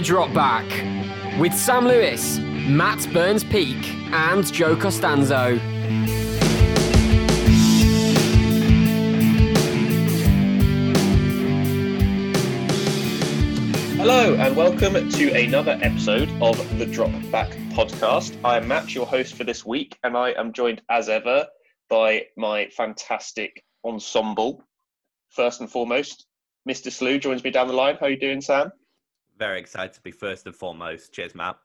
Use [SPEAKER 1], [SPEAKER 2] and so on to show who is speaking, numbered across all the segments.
[SPEAKER 1] The Drop Back with Sam Lewis, Matt Burns Peak, and Joe Costanzo.
[SPEAKER 2] Hello, and welcome to another episode of the Drop Back podcast. I am Matt, your host for this week, and I am joined as ever by my fantastic ensemble. First and foremost, Mr. Slew joins me down the line. How are you doing, Sam?
[SPEAKER 3] Very excited to be first and foremost. Cheers, Matt.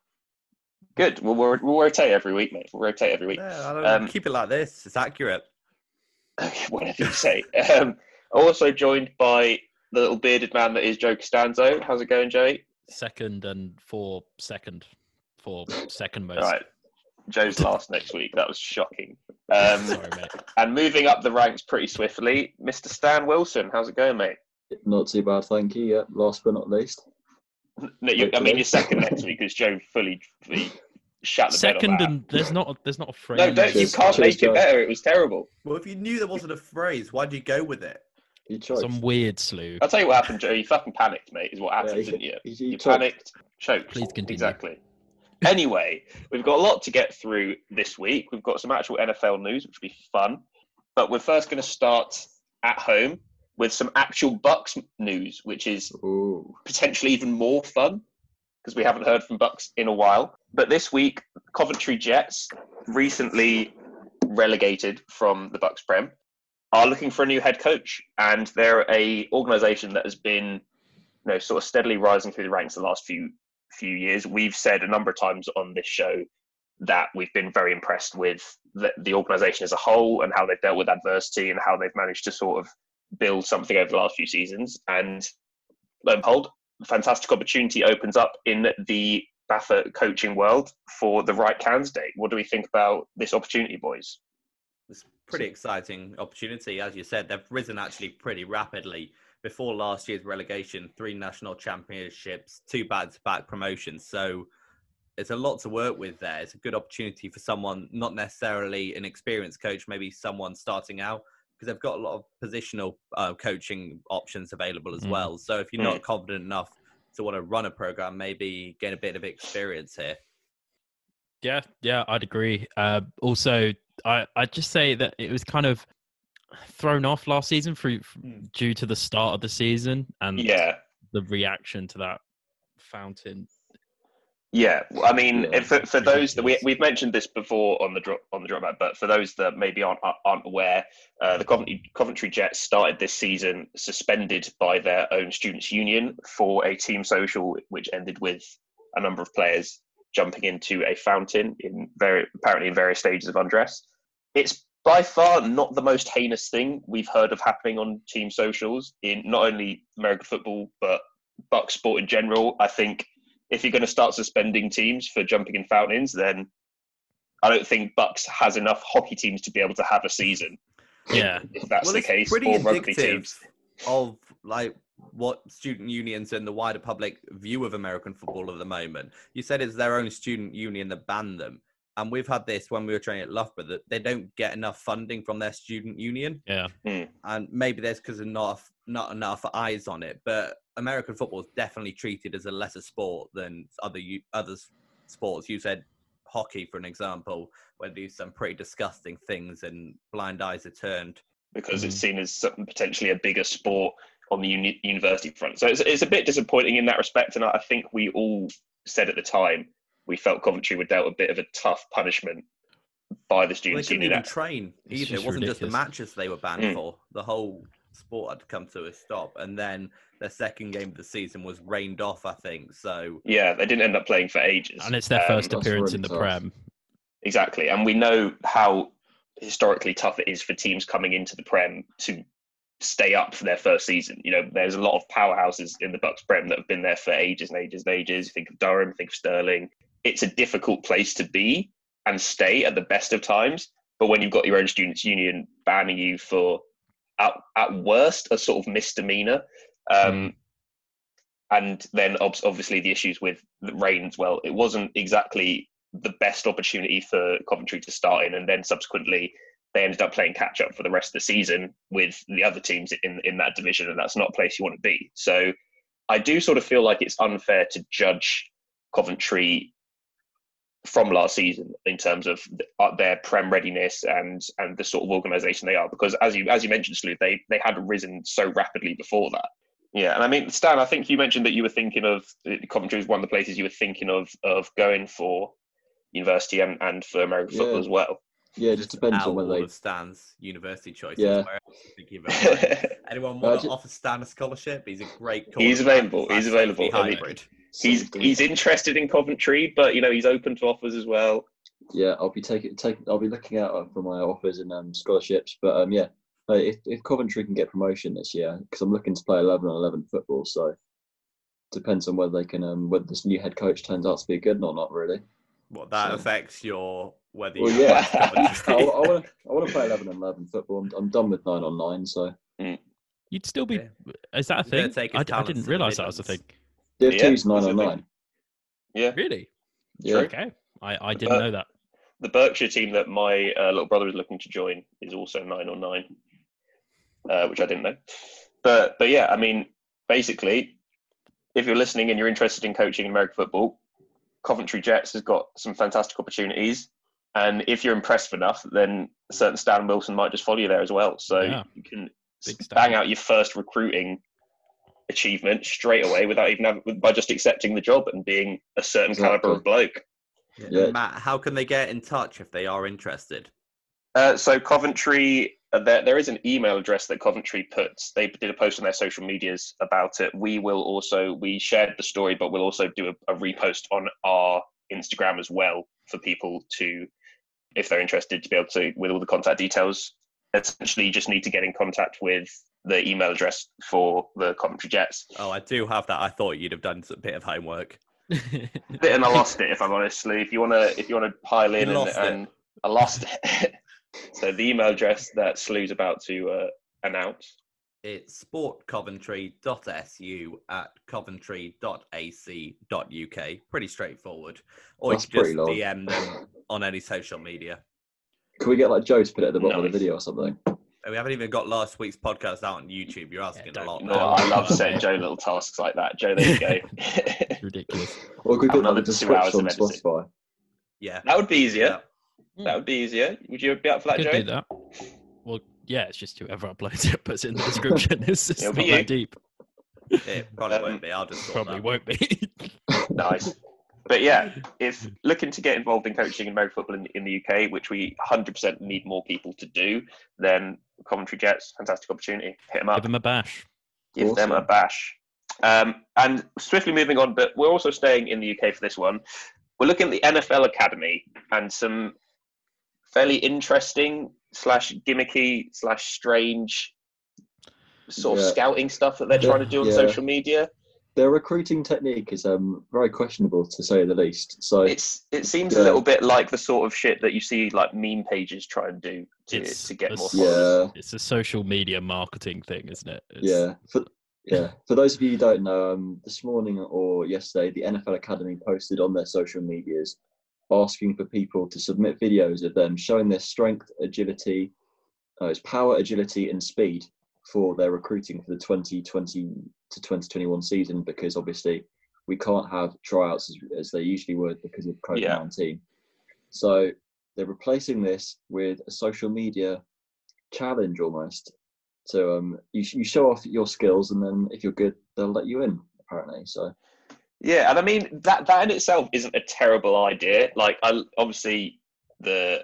[SPEAKER 2] Good. We'll, we'll, we'll rotate every week, mate. We'll rotate every week.
[SPEAKER 3] Yeah, um, keep it like this. It's accurate.
[SPEAKER 2] Whatever you say. um, also joined by the little bearded man that is Joe Costanzo. How's it going, Joey?
[SPEAKER 4] Second and for second. For second most.
[SPEAKER 2] All right. Joe's last next week. That was shocking. Um,
[SPEAKER 4] Sorry, mate.
[SPEAKER 2] and moving up the ranks pretty swiftly, Mr. Stan Wilson. How's it going, mate?
[SPEAKER 5] Not too bad, thank you. Yeah, last but not least.
[SPEAKER 2] No, you, I mean, you're second next week because Joe fully, fully shut the
[SPEAKER 4] Second and there's not a, there's not a phrase.
[SPEAKER 2] No, don't, you can't make it better. It was terrible.
[SPEAKER 3] Well, if you knew there wasn't a phrase, why'd you go with it?
[SPEAKER 5] He choked.
[SPEAKER 4] Some weird slew.
[SPEAKER 2] I'll tell you what happened, Joe. You fucking panicked, mate, is what happened,
[SPEAKER 5] he-
[SPEAKER 2] didn't you?
[SPEAKER 5] he- he
[SPEAKER 2] you
[SPEAKER 5] choked.
[SPEAKER 2] panicked, choked.
[SPEAKER 4] Please continue.
[SPEAKER 2] Exactly. Anyway, we've got a lot to get through this week. We've got some actual NFL news, which will be fun. But we're first going to start at home with some actual BUCS news, which is
[SPEAKER 5] Ooh.
[SPEAKER 2] potentially even more fun because we haven't heard from BUCS in a while. But this week, Coventry Jets, recently relegated from the BUCS Prem, are looking for a new head coach, and they're a organisation that has been, you know, sort of steadily rising through the ranks the last few few years. We've said a number of times on this show that we've been very impressed with the, the organisation as a whole and how they've dealt with adversity and how they've managed to sort of build something over the last few seasons. And lo and behold, fantastic opportunity opens up in the BAFA coaching world for the right candidate. What do we think about this opportunity, boys?
[SPEAKER 3] It's pretty exciting opportunity. As you said, they've risen actually pretty rapidly. Before last year's relegation, three national championships, two back-to-back promotions. So it's a lot to work with there. It's a good opportunity for someone, not necessarily an experienced coach, maybe someone starting out, because they've got a lot of positional uh, coaching options available as
[SPEAKER 4] Mm.
[SPEAKER 3] well. So if you're not confident enough to want to run a program, maybe gain a bit of experience here.
[SPEAKER 4] Yeah, yeah, I'd agree. Uh, also, I I'd just say that it was kind of thrown off last season through
[SPEAKER 3] Mm.
[SPEAKER 4] due to the start of the season and
[SPEAKER 2] Yeah,
[SPEAKER 4] the reaction to that fountain.
[SPEAKER 2] Yeah, I mean,
[SPEAKER 5] Yeah,
[SPEAKER 2] if, for, for those that we we've mentioned this before on the drop on the dropback, but for those that maybe aren't aren't aware, uh, the Coventry, Coventry Jets started this season suspended by their own students' union for a team social, which ended with a number of players jumping into a fountain in very apparently in various stages of undress. It's by far not the most heinous thing we've heard of happening on team socials in not only American football but Buck sport in general. I think if you're going to start suspending teams for jumping in fountains, then I don't think BUCS has enough hockey teams to be able to have a season.
[SPEAKER 4] Yeah,
[SPEAKER 2] If that's
[SPEAKER 3] well,
[SPEAKER 2] the case,
[SPEAKER 3] pretty
[SPEAKER 2] or rugby
[SPEAKER 3] indicative
[SPEAKER 2] teams.
[SPEAKER 3] of like what student unions and the wider public view of American football at the moment. You said it's their own student union that banned them, and we've had this when we were training at Loughborough that they don't get enough funding from their student union,
[SPEAKER 4] yeah,
[SPEAKER 3] and maybe there's because of not not enough eyes on it. But American football is definitely treated as a lesser sport than other other sports. You said hockey, for an example, where they do some pretty disgusting things and blind eyes are turned.
[SPEAKER 2] because
[SPEAKER 4] Mm.
[SPEAKER 2] it's seen as something potentially a bigger sport on the uni- university front. So it's, it's a bit disappointing in that respect. And I think we all said at the time we felt Coventry were dealt a bit of a tough punishment by the
[SPEAKER 3] Well, they
[SPEAKER 2] students'
[SPEAKER 3] couldn't
[SPEAKER 2] union.
[SPEAKER 3] even train
[SPEAKER 4] It's
[SPEAKER 3] either. It wasn't just the matches they were banned
[SPEAKER 2] Mm.
[SPEAKER 3] for. The whole sport had come to a stop, and then their second game of the season was rained off. I think so.
[SPEAKER 2] Yeah, they didn't end up playing for ages.
[SPEAKER 4] and it's their
[SPEAKER 2] Um,
[SPEAKER 4] first
[SPEAKER 5] that's
[SPEAKER 4] appearance
[SPEAKER 5] really
[SPEAKER 4] in the
[SPEAKER 5] tough.
[SPEAKER 4] Prem.
[SPEAKER 2] Exactly. And we know how historically tough it is for teams coming into the Prem to stay up for their first season. You know, there's a lot of powerhouses in the BUCS Prem that have been there for ages and ages and ages. Think of Durham, think of Stirling. It's a difficult place to be and stay at the best of times. But when you've got your own students' union banning you for, at, at worst, a sort of misdemeanor, um, and then ob- obviously the issues with the rain as well. It wasn't exactly the best opportunity for Coventry to start in, and then subsequently they ended up playing catch up for the rest of the season with the other teams in in that division, and that's not a place you want to be. So I do sort of feel like it's unfair to judge Coventry from last season in terms of uh, their prem readiness and and the sort of organisation they are because as you as you mentioned, Slew, they they had risen so rapidly before that. Yeah, and I mean, Stan, I think you mentioned that you were thinking of Coventry was one of the places you were thinking of of going for university and, and for American football as well.
[SPEAKER 5] Yeah, it just depends
[SPEAKER 3] Out
[SPEAKER 5] on whether
[SPEAKER 3] all
[SPEAKER 5] they.
[SPEAKER 3] of Stan's university choices.
[SPEAKER 5] Yeah.
[SPEAKER 3] where else is thinking about going? Anyone want to offer Stan a scholarship? He's a great.
[SPEAKER 2] He's available, he's available. I mean-
[SPEAKER 3] hybrid.
[SPEAKER 2] he's he's interested in Coventry, but you know he's open to offers as well.
[SPEAKER 5] Yeah, I'll be taking take. I'll be looking out for my offers and um, scholarships. But um, yeah, if if Coventry can get promotion this year, because I'm looking to play 11 on 11 football, so depends on whether they can um whether this new head coach turns out to be good or not. Really.
[SPEAKER 3] What that
[SPEAKER 5] So-
[SPEAKER 3] affects your whether
[SPEAKER 5] Well,
[SPEAKER 3] you
[SPEAKER 5] yeah. I, I want to I want to play 11 on 11 football. I'm, I'm done with nine on nine. So
[SPEAKER 4] You'd still be.
[SPEAKER 3] Yeah.
[SPEAKER 4] Is that a thing? I, I didn't realize that was a thing.
[SPEAKER 3] Midlands.
[SPEAKER 5] Div
[SPEAKER 2] Yeah,
[SPEAKER 5] two's nine on nine.
[SPEAKER 2] Yeah,
[SPEAKER 4] Really?
[SPEAKER 5] Yeah.
[SPEAKER 4] Okay. I, I didn't
[SPEAKER 2] Uh,
[SPEAKER 4] know that.
[SPEAKER 2] the Berkshire team that my uh, little brother is looking to join is also nine on nine, uh, which I didn't know. But but yeah, I mean, basically, if you're listening and you're interested in coaching in American football, Coventry Jets has got some fantastic opportunities. And if you're impressive enough, then certain Stan Wilson might just follow you there as well. So
[SPEAKER 4] Yeah.
[SPEAKER 2] you can bang out your first recruiting achievement straight away without even having, by just accepting the job and being a certain caliber of bloke.
[SPEAKER 5] Yeah.
[SPEAKER 3] Matt, how can they get in touch if they are interested?
[SPEAKER 2] Uh, so Coventry, uh, there, there is an email address that Coventry puts. They did a post on their social medias about it. We will also we shared the story, but we'll also do a, a repost on our Instagram as well for people to, if they're interested, to be able to with all the contact details. Essentially, you just need to get in contact with the email address for the Coventry Jets.
[SPEAKER 3] Oh, I do have that. I thought you'd have done a bit of homework.
[SPEAKER 2] Bit and I lost it, if I'm honestly. If you wanna, if you wanna pile in, and, and I lost it. so the email address that Slew's about to uh, announce
[SPEAKER 3] It's sportcoventry.su at coventry.ac.uk. Pretty straightforward. Or
[SPEAKER 5] That's
[SPEAKER 3] you can just
[SPEAKER 5] pretty long.
[SPEAKER 3] DM them on any social media.
[SPEAKER 5] Can we get like Joe to put it at the bottom of the video or something?
[SPEAKER 3] We haven't even got last week's podcast out on YouTube. You're asking a lot.
[SPEAKER 2] No,
[SPEAKER 4] No,
[SPEAKER 3] now.
[SPEAKER 2] Oh, I love
[SPEAKER 4] no,
[SPEAKER 2] setting. Joe little tasks like that. Joe, there you go.
[SPEAKER 4] Ridiculous.
[SPEAKER 5] Or could we
[SPEAKER 2] Have
[SPEAKER 5] put
[SPEAKER 2] another two hours
[SPEAKER 5] description on
[SPEAKER 2] of editing.
[SPEAKER 5] Spotify?
[SPEAKER 3] Yeah.
[SPEAKER 2] that would be easier.
[SPEAKER 3] Yeah.
[SPEAKER 2] That would be easier. Would you be up for that,
[SPEAKER 4] Could
[SPEAKER 2] Joe?
[SPEAKER 4] Do that. Well, yeah, it's just whoever uploads it puts it in the description. It's just
[SPEAKER 2] It'll
[SPEAKER 4] not
[SPEAKER 2] be
[SPEAKER 4] that
[SPEAKER 2] you.
[SPEAKER 4] deep.
[SPEAKER 3] It probably won't be. I'll just
[SPEAKER 4] Probably won't be.
[SPEAKER 2] Nice. But yeah, if looking to get involved in coaching and American football in, in the UK, which we 100% need more people to do, then Coventry Jets, fantastic opportunity. Hit them up.
[SPEAKER 4] Give them a bash.
[SPEAKER 2] give them a
[SPEAKER 5] Awesome.
[SPEAKER 2] bash. Um, and swiftly moving on, but we're also staying in the UK for this one. We're looking at the NFL Academy and some fairly interesting slash gimmicky slash strange sort of
[SPEAKER 5] Yeah.
[SPEAKER 2] scouting stuff that they're
[SPEAKER 5] Yeah,
[SPEAKER 2] trying to do on
[SPEAKER 5] yeah.
[SPEAKER 2] social media.
[SPEAKER 5] Their recruiting technique is um very questionable to say the least. So
[SPEAKER 2] It's it seems a little bit like the sort of shit that you see like meme pages try and do to,
[SPEAKER 4] It's
[SPEAKER 2] to get
[SPEAKER 4] a
[SPEAKER 2] more followers.
[SPEAKER 5] yeah,
[SPEAKER 4] It's a social media marketing thing, isn't it? It's,
[SPEAKER 5] yeah. For, yeah, for those of you who don't know, um, this morning or yesterday, the NFL Academy posted on their social medias asking for people to submit videos of them showing their strength, agility, uh, it's power, agility, and speed for their recruiting for the 2020 to 2021 season because obviously we can't have tryouts as, as they usually would because of COVID 19. So they're replacing this with a social media challenge almost. So um, you, you show off your skills, and then if you're good, they'll let you in. Apparently, so
[SPEAKER 2] Yeah, and I mean that that in itself isn't a terrible idea. Like, I obviously the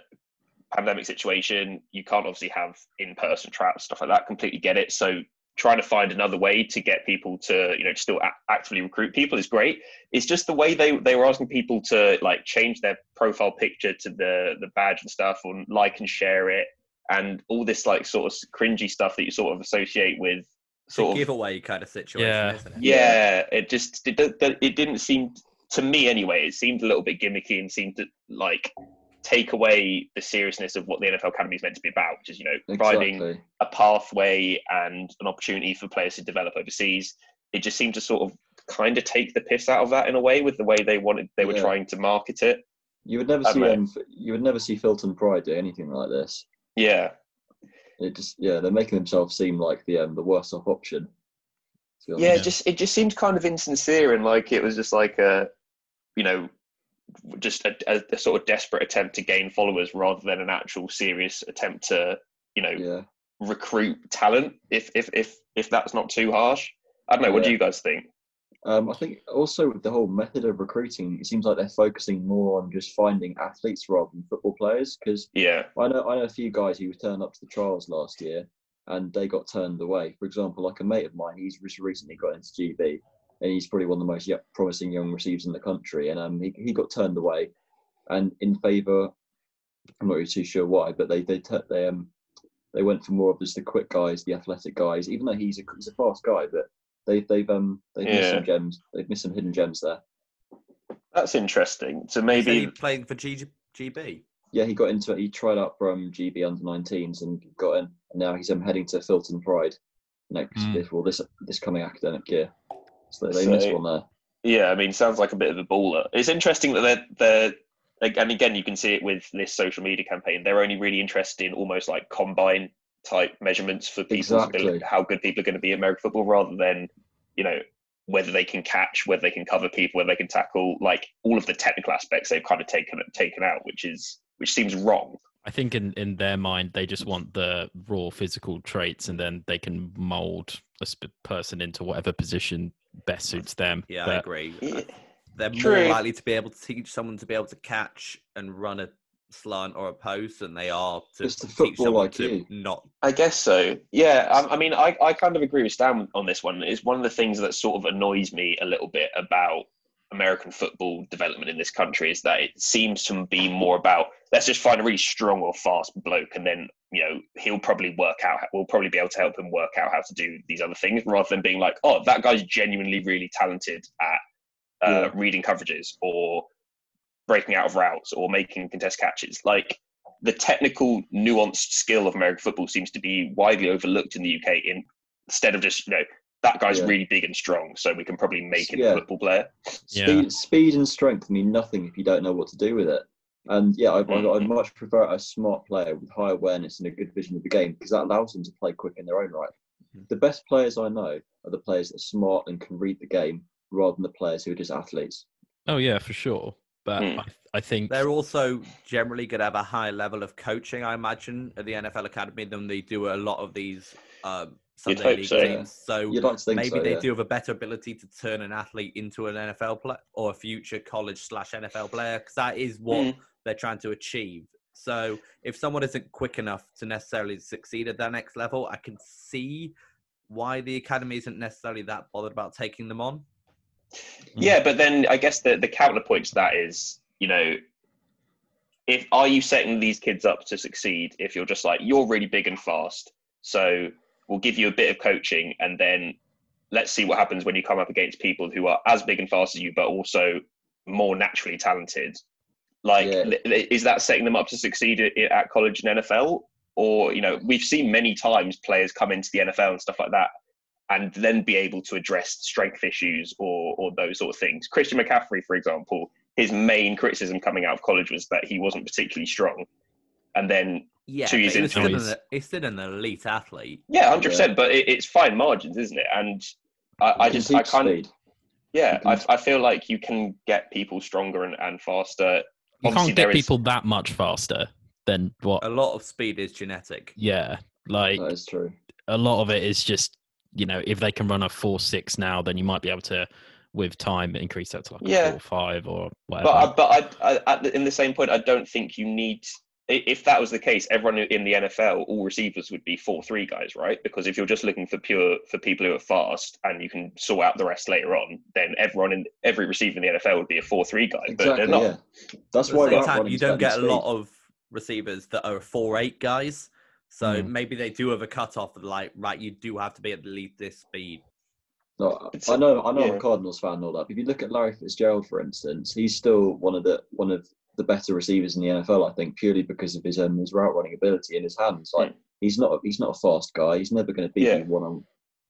[SPEAKER 2] pandemic situation, you can't obviously have in-person traps stuff like that. Completely get it. So trying to find another way to get people to you know still a- actively recruit people is great. It's just the way they they were asking people to like change their profile picture to the the badge and stuff, or like and share it, and all this like sort of cringy stuff that you sort of associate with
[SPEAKER 3] It's a
[SPEAKER 2] sort of
[SPEAKER 3] giveaway kind of situation,
[SPEAKER 4] Yeah.
[SPEAKER 3] isn't it?
[SPEAKER 2] yeah, it just it, it didn't seem to me anyway. It seemed a little bit gimmicky and seemed to like take away the seriousness of what the NFL Academy is meant to be about, which is you know providing
[SPEAKER 5] exactly.
[SPEAKER 2] a pathway and an opportunity for players to develop overseas. It just seemed to sort of kind of take the piss out of that in a way with the way they wanted they were
[SPEAKER 5] Yeah.
[SPEAKER 2] trying to market it.
[SPEAKER 5] You would never see
[SPEAKER 2] don't know.
[SPEAKER 5] them. You would never see Filton Pride do anything like this.
[SPEAKER 2] Yeah,
[SPEAKER 5] It just yeah, they're making themselves seem like the um, the worst off option.
[SPEAKER 2] Yeah, it just it just seemed kind of insincere and like it was just like a, you know, just a, a, a sort of desperate attempt to gain followers rather than an actual serious attempt to, you know,
[SPEAKER 5] yeah.
[SPEAKER 2] recruit talent. If if if if that's not too harsh, I don't know. What do you guys think?
[SPEAKER 5] Um, I think also with the whole method of recruiting, it seems like they're focusing more on just finding athletes rather than football players. Because
[SPEAKER 2] Yeah,
[SPEAKER 5] I know I know a few guys who turned up to the trials last year and they got turned away. For example, like a mate of mine, he's just recently got into GB and he's probably one of the most promising young receivers in the country. And um, he he got turned away, and in favour, I'm not really too sure why, but they they tu- they um they went for more of just the quick guys, the athletic guys. Even though he's a he's a fast guy, but they they've um they've missed some gems. They've missed some hidden gems there.
[SPEAKER 2] that's interesting. So
[SPEAKER 3] Maybe
[SPEAKER 2] maybe
[SPEAKER 3] playing for G- GB.
[SPEAKER 5] Yeah, he got into it. He tried out from GB under 19s and got in. And now he's um, heading to Filton Pride next
[SPEAKER 4] Mm.
[SPEAKER 5] this well this this coming academic year. So they missed
[SPEAKER 2] So-
[SPEAKER 5] one there.
[SPEAKER 2] Yeah, I mean, sounds like a bit of a baller. It's interesting that they're, they're like, and again, you can see it with this social media campaign. They're only really interested in almost like combine type measurements for people's
[SPEAKER 5] Exactly.
[SPEAKER 2] ability, how good people are going to be at American football, rather than you know whether they can catch, whether they can cover people, whether they can tackle. Like all of the technical aspects, they've kind of taken taken out, which is which seems wrong.
[SPEAKER 4] I think in, in their mind, they just want the raw physical traits, and then they can mold a sp- person into whatever position best suits them.
[SPEAKER 3] Yeah, I agree.
[SPEAKER 2] Yeah.
[SPEAKER 3] They're more likely to be able to teach someone to be able to catch and run a slant or a post than they are to
[SPEAKER 5] Just to
[SPEAKER 3] teach
[SPEAKER 5] football
[SPEAKER 3] someone
[SPEAKER 5] like
[SPEAKER 3] to
[SPEAKER 5] you.
[SPEAKER 3] not.
[SPEAKER 2] I guess so. Yeah, I, I mean, I, I kind of agree with Stan on this one. It's one of the things that sort of annoys me a little bit about American football development in this country is that it seems to be more about let's just find a really strong or fast bloke, and then you know he'll probably work out. We'll probably be able to help him work out how to do these other things, rather than being like, oh, that guy's genuinely really talented at uh,
[SPEAKER 5] Yeah.
[SPEAKER 2] reading coverages or breaking out of routes or making contest catches. Like the technical, nuanced skill of American football seems to be widely overlooked in the UK. In instead of just you know that guy's
[SPEAKER 5] Yeah.
[SPEAKER 2] really big and strong, so we can probably make him
[SPEAKER 5] Yeah.
[SPEAKER 2] a football player.
[SPEAKER 4] Yeah.
[SPEAKER 5] Speed, speed and strength mean nothing if you don't know what to do with it. And yeah, I, I,
[SPEAKER 2] Mhm.
[SPEAKER 5] I'd much prefer a smart player with high awareness and a good vision of the game because that allows them to play quick in their own right.
[SPEAKER 3] Mhm.
[SPEAKER 5] The best players I know are the players that are smart and can read the game rather than the players who are just athletes.
[SPEAKER 4] oh yeah, for sure. But
[SPEAKER 2] Hmm.
[SPEAKER 4] I, I think
[SPEAKER 3] They're also generally going to have a high level of coaching, I imagine, at the NFL Academy than they do a lot of these um,
[SPEAKER 2] You'd
[SPEAKER 3] Sunday
[SPEAKER 2] hope
[SPEAKER 3] league
[SPEAKER 2] so, yeah.
[SPEAKER 3] So
[SPEAKER 5] You'd like to think
[SPEAKER 3] maybe
[SPEAKER 5] so,
[SPEAKER 3] they
[SPEAKER 5] yeah.
[SPEAKER 3] do have a better ability to turn an athlete into an NFL player or a future college slash NFL player because that is what
[SPEAKER 2] Mm.
[SPEAKER 3] they're trying to achieve. So if someone isn't quick enough to necessarily succeed at that next level, I can see why the academy isn't necessarily that bothered about taking them on. Mm.
[SPEAKER 2] Yeah, but then I guess the the counterpoint to that is, you know, if are you setting these kids up to succeed if you're just like you're really big and fast, so we'll give you a bit of coaching and then let's see what happens when you come up against people who are as big and fast as you but also more naturally talented. Like,
[SPEAKER 5] Yeah.
[SPEAKER 2] is that setting them up to succeed at, at college and NFL? Or you know, we've seen many times players come into the NFL and stuff like that and then be able to address strength issues or or those sort of things. Christian McCaffrey, for example, his main criticism coming out of college was that he wasn't particularly strong. And then,
[SPEAKER 3] Yeah,
[SPEAKER 2] Two years
[SPEAKER 3] but he was
[SPEAKER 2] into
[SPEAKER 3] still
[SPEAKER 4] it.
[SPEAKER 3] an, he's still an elite athlete.
[SPEAKER 2] yeah, hundred percent. But it, it's fine margins, isn't it? And I, I just, I
[SPEAKER 5] teach
[SPEAKER 2] kind of, yeah, I, I feel like you can get people stronger and, and faster.
[SPEAKER 4] you
[SPEAKER 2] Obviously,
[SPEAKER 4] can't get
[SPEAKER 2] is-
[SPEAKER 4] people that much faster than what.
[SPEAKER 3] A lot of speed is genetic.
[SPEAKER 4] Yeah, like
[SPEAKER 5] That is true.
[SPEAKER 4] a lot of it is just you know if they can run a four six now, then you might be able to with time increase that to like
[SPEAKER 2] Yeah.
[SPEAKER 4] a four five or whatever.
[SPEAKER 2] But I, but I, I, at the, in the same point, I don't think you need. If that was the case, everyone in the NFL, all receivers would be four three guys, right? Because if you're just looking for pure for people who are fast and you can sort out the rest later on, then everyone in every receiver in the NFL would be a four three guy. But they're
[SPEAKER 5] Exactly.
[SPEAKER 2] not.
[SPEAKER 5] Yeah. That's
[SPEAKER 3] At the
[SPEAKER 5] why
[SPEAKER 3] same time, you don't get
[SPEAKER 5] than
[SPEAKER 3] a lot of receivers that are four eight guys. So
[SPEAKER 4] Mm.
[SPEAKER 3] maybe they do have a cutoff of like, right, you do have to be at least this speed.
[SPEAKER 5] No, I know, I know, I'm a Cardinals fan and all that. But if you look at Larry Fitzgerald, for instance, he's still one of the one of the better receivers in the NFL. I think purely because of his um, his route running ability in his hands. Like he's not he's not a fast guy. He's never going to beat
[SPEAKER 2] Hmm. Yeah.
[SPEAKER 5] you one on.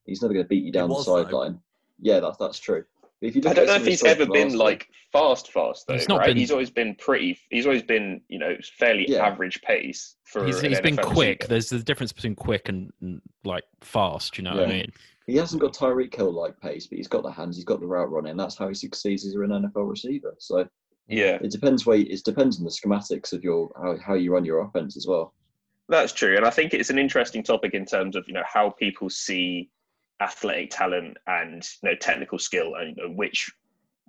[SPEAKER 5] He's never going to beat you down the
[SPEAKER 3] was, though.
[SPEAKER 5] sideline. Yeah, that's that's true. But if you look
[SPEAKER 2] I don't
[SPEAKER 5] at
[SPEAKER 2] know if he's ever been like fast, fast though.
[SPEAKER 4] He's not
[SPEAKER 2] right?
[SPEAKER 4] been-
[SPEAKER 2] He's always been pretty. He's always been, you know, fairly
[SPEAKER 5] Yeah.
[SPEAKER 2] average pace for.
[SPEAKER 4] he's
[SPEAKER 2] an
[SPEAKER 4] he's been
[SPEAKER 2] NFL
[SPEAKER 4] quick.
[SPEAKER 2] receiver.
[SPEAKER 4] There's the difference between quick and, and like fast. You know what I mean?
[SPEAKER 5] he hasn't got Tyreek Hill like pace, but he's got the hands, he's got the route running. That's how he succeeds as an NFL receiver. So
[SPEAKER 2] Yeah,
[SPEAKER 5] it depends where it depends on the schematics of your how, how you run your offense as well.
[SPEAKER 2] that's true, and I think it's an interesting topic in terms of you know how people see athletic talent and you know technical skill, and know, which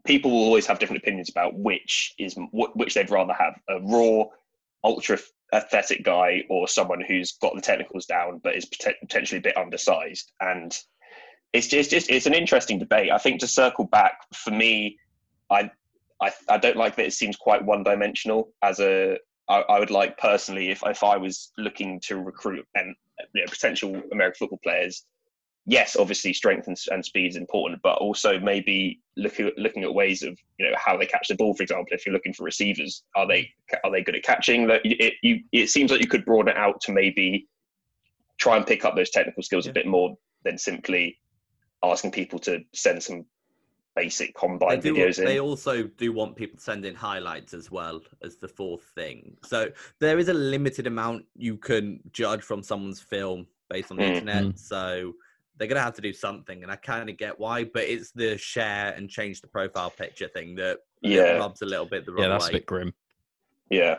[SPEAKER 2] people will always have different opinions about which is which they'd rather have a raw, ultra athletic guy or someone who's got the technicals down but is potentially a bit undersized. And it's just, just it's an interesting debate. I think to circle back for me i i, I don't like that it seems quite one dimensional as a I, would like personally if, if i was looking to recruit and you know, potential american football players yes, obviously strength and, and speed is important, but also maybe looking at, looking at ways of you know how they catch the ball. For example, if you're looking for receivers, are they are they good at catching? That it you, it seems like you could broaden it out to maybe try and pick up those technical skills
[SPEAKER 3] Yeah.
[SPEAKER 2] a bit more than simply asking people to send some basic
[SPEAKER 3] They,
[SPEAKER 2] combine
[SPEAKER 3] do,
[SPEAKER 2] videos in.
[SPEAKER 3] they also do want people to send in highlights as well as the fourth thing. So there is a limited amount you can judge from someone's film based on the
[SPEAKER 2] Mm.
[SPEAKER 3] internet. So they're gonna have to do something, and I kind of get why. But it's the share and change the profile picture thing that that
[SPEAKER 2] Yeah.
[SPEAKER 3] rubs a little bit the wrong
[SPEAKER 4] Yeah, that's
[SPEAKER 3] way.
[SPEAKER 4] a bit grim.
[SPEAKER 2] yeah,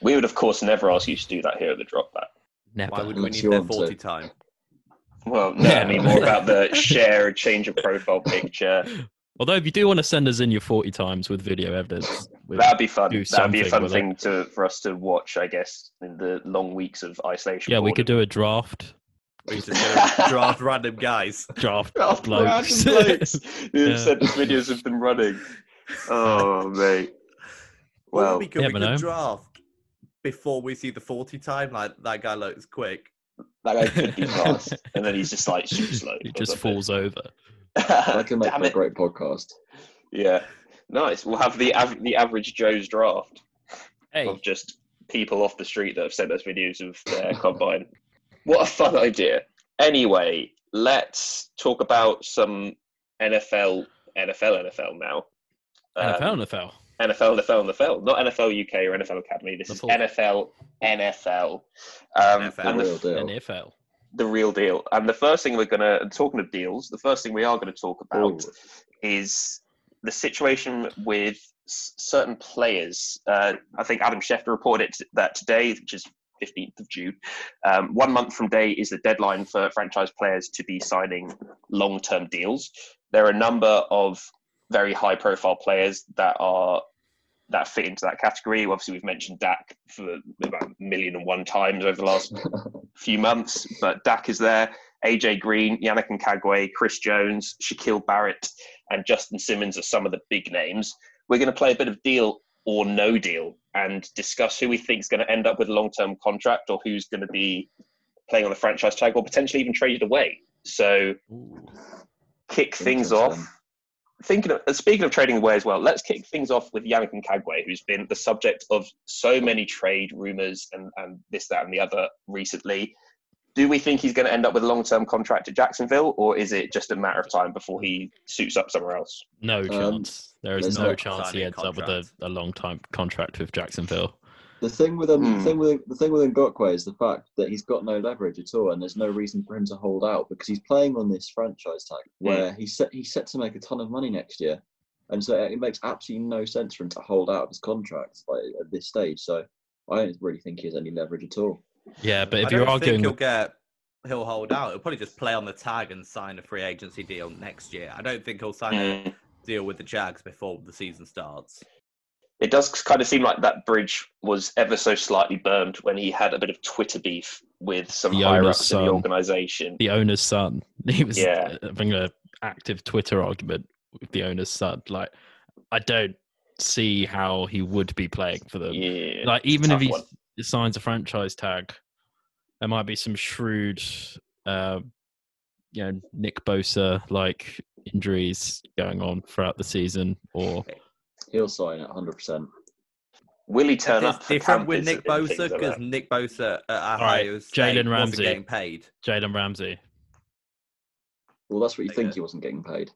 [SPEAKER 2] we would of course never ask you to do that here at the drop back.
[SPEAKER 4] Never.
[SPEAKER 3] Why would we need
[SPEAKER 5] you
[SPEAKER 3] their
[SPEAKER 5] want to.
[SPEAKER 3] forty time?
[SPEAKER 2] Well, no,
[SPEAKER 4] Yeah.
[SPEAKER 2] I mean more about the share, a change of profile picture.
[SPEAKER 4] Although, if you do want to send us in your 40 times with video evidence, with,
[SPEAKER 2] That'd be fun. That'd be a fun
[SPEAKER 4] with
[SPEAKER 2] thing to for us to watch, I guess, in the long weeks of isolation.
[SPEAKER 4] yeah, we could do a draft.
[SPEAKER 3] We're just gonna draft random guys.
[SPEAKER 4] Draft
[SPEAKER 2] Draft
[SPEAKER 4] blokes.
[SPEAKER 2] random blokes who've
[SPEAKER 4] Yeah.
[SPEAKER 2] sent us videos of them running. Oh mate.
[SPEAKER 3] Or
[SPEAKER 2] Well,
[SPEAKER 3] we could,
[SPEAKER 4] you
[SPEAKER 3] we could
[SPEAKER 4] know.
[SPEAKER 3] draft before we see the forty time. Like that guy looks quick.
[SPEAKER 2] that guy could be fast, and then he's just like super slow.
[SPEAKER 4] It
[SPEAKER 2] or
[SPEAKER 4] just
[SPEAKER 2] something.
[SPEAKER 4] falls over.
[SPEAKER 5] I can make
[SPEAKER 2] Damn
[SPEAKER 5] a
[SPEAKER 2] it.
[SPEAKER 5] great podcast.
[SPEAKER 2] Yeah, nice. We'll have the av- the average Joe's draft
[SPEAKER 4] Hey,
[SPEAKER 2] of just people off the street that have sent us videos of their combine. What a fun idea. Anyway, let's talk about some NFL, NFL, NFL now. Um,
[SPEAKER 4] NFL, NFL.
[SPEAKER 2] NFL, NFL, NFL, not NFL UK or NFL Academy. This
[SPEAKER 4] The
[SPEAKER 2] is
[SPEAKER 4] full.
[SPEAKER 2] NFL, NFL, um,
[SPEAKER 3] NFL.
[SPEAKER 2] and
[SPEAKER 5] The
[SPEAKER 2] the,
[SPEAKER 5] real deal.
[SPEAKER 4] NFL.
[SPEAKER 2] the real deal. And the first thing we're gonna talking of deals, the first thing we are going to talk about
[SPEAKER 5] Ooh.
[SPEAKER 2] is the situation with s- certain players. Uh, I think Adam Schefter reported that today, which is 15th of June, um, one month from day is the deadline for franchise players to be signing long-term deals. There are a number of very high-profile players that are that fit into that category. Obviously, we've mentioned Dak for about a million and one times over the last few months, but Dak is there. AJ Green, Yannick Ngakoue, Chris Jones, Shaquille Barrett, and Justin Simmons are some of the big names. We're going to play a bit of deal or no deal and discuss who we think is going to end up with a long term contract or who's going to be playing on the franchise tag or potentially even traded away. So, kick things off. Thinking of, speaking of trading away as well, let's kick things off with Yannick Ngakoue, who's been the subject of so many trade rumors and, and this, that, and the other recently. Do we think he's going to end up with a long term contract at Jacksonville, or is it just a matter of time before he suits up somewhere else?
[SPEAKER 4] No
[SPEAKER 5] Um,
[SPEAKER 4] chance. There is
[SPEAKER 5] there's
[SPEAKER 4] no
[SPEAKER 5] no
[SPEAKER 4] chance he
[SPEAKER 3] signing
[SPEAKER 4] ends up with a, a long time contract with Jacksonville.
[SPEAKER 5] The thing with him,
[SPEAKER 2] Hmm.
[SPEAKER 5] the thing with the thing with Ngakoue is the fact that he's got no leverage at all, and there's no reason for him to hold out because he's playing on this franchise tag where he's set he's set to make a ton of money next year, and so it makes absolutely no sense for him to hold out his contract like, at this stage. So I don't really think he has any leverage at all.
[SPEAKER 4] Yeah, but
[SPEAKER 3] I
[SPEAKER 4] if you're
[SPEAKER 3] don't
[SPEAKER 4] arguing,
[SPEAKER 3] think he'll get he'll hold out. He'll probably just play on the tag and sign a free agency deal next year. I don't think he'll sign a
[SPEAKER 2] Mm.
[SPEAKER 3] deal with the Jags before the season starts.
[SPEAKER 2] It does kind of seem like that bridge was ever so slightly burned when he had a bit of Twitter beef with some
[SPEAKER 4] The
[SPEAKER 2] higher
[SPEAKER 4] owner's
[SPEAKER 2] ups in the
[SPEAKER 4] son.
[SPEAKER 2] organization.
[SPEAKER 4] the owner's son, he was
[SPEAKER 2] Yeah.
[SPEAKER 4] having an active Twitter argument with the owner's son. Like, I don't see how he would be playing for them.
[SPEAKER 2] Yeah,
[SPEAKER 4] like even if
[SPEAKER 2] tough
[SPEAKER 4] he
[SPEAKER 2] one.
[SPEAKER 4] S- signs a franchise tag, there might be some shrewd, uh, you know, Nick Bosa like injuries going on throughout the season, or
[SPEAKER 5] He'll sign it 100. percent
[SPEAKER 2] will he turn
[SPEAKER 3] It's
[SPEAKER 2] up? for
[SPEAKER 3] different with Nick Bosa because? Nick Bosa at
[SPEAKER 4] right,
[SPEAKER 3] Ohio State
[SPEAKER 4] Jalen
[SPEAKER 3] wasn't
[SPEAKER 4] Ramsey.
[SPEAKER 3] getting paid.
[SPEAKER 4] Jalen Ramsey.
[SPEAKER 5] Well, that's what you
[SPEAKER 3] Okay.
[SPEAKER 5] think he wasn't getting paid.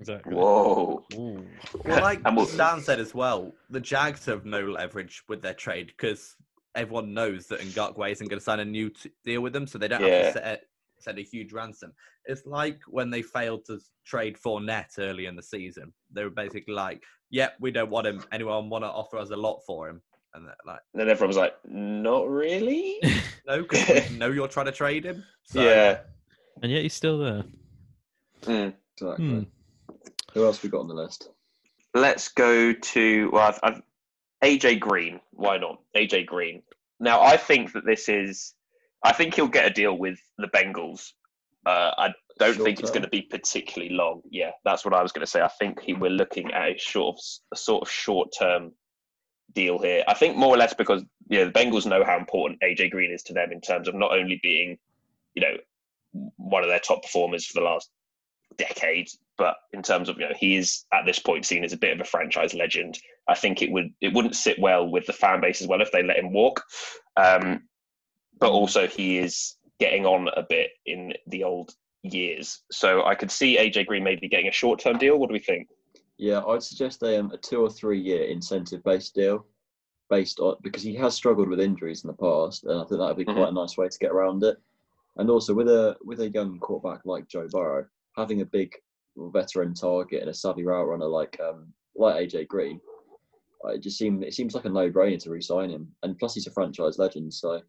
[SPEAKER 4] Exactly.
[SPEAKER 2] Whoa.
[SPEAKER 3] Well, like
[SPEAKER 2] And we'll-
[SPEAKER 3] Dan said as well, the Jags have no leverage with their trade because everyone knows that Ngakoue isn't going to sign a new t- deal with them, so they don't
[SPEAKER 2] Yeah.
[SPEAKER 3] have to set said a huge ransom. It's like when they failed to trade Fournette early in the season. They were basically like, "Yep, we don't want him. Anyone want to offer us a lot for him?" And like,
[SPEAKER 2] And then everyone was like, not really.
[SPEAKER 3] "No, because we know you're trying to trade him." So,
[SPEAKER 2] yeah.
[SPEAKER 4] and yet he's still there.
[SPEAKER 2] Mm.
[SPEAKER 5] Exactly.
[SPEAKER 4] Hmm.
[SPEAKER 5] Who else we got on the list?
[SPEAKER 2] Let's go to well, I've, I've AJ Green. Why not AJ Green? Now I think that this is. I think he'll get a deal with the Bengals. Uh, I don't
[SPEAKER 5] Short
[SPEAKER 2] think it's going to be particularly long. Yeah, that's what I was going to say. I think he, we're looking at a sort of a sort of short term deal here. I think more or less because you know the Bengals know how important AJ Green is to them in terms of not only being, you know, one of their top performers for the last decade, but in terms of you know he is at this point seen as a bit of a franchise legend. I think it would it wouldn't sit well with the fan base as well if they let him walk. Um, but also he is getting on a bit in the old years, so I could see AJ Green maybe getting a short term deal. What do we think?
[SPEAKER 5] Yeah, I'd suggest a, um, a two or three year incentive based deal, based on because he has struggled with injuries in the past, and I think that would be
[SPEAKER 2] Mhm.
[SPEAKER 5] quite a nice way to get around it. And also with a with a young quarterback like Joe Burrow, having a big veteran target and a savvy route runner like um like AJ Green, it just seems it seems like a no brainer to re-sign him. And plus, he's a franchise legend, so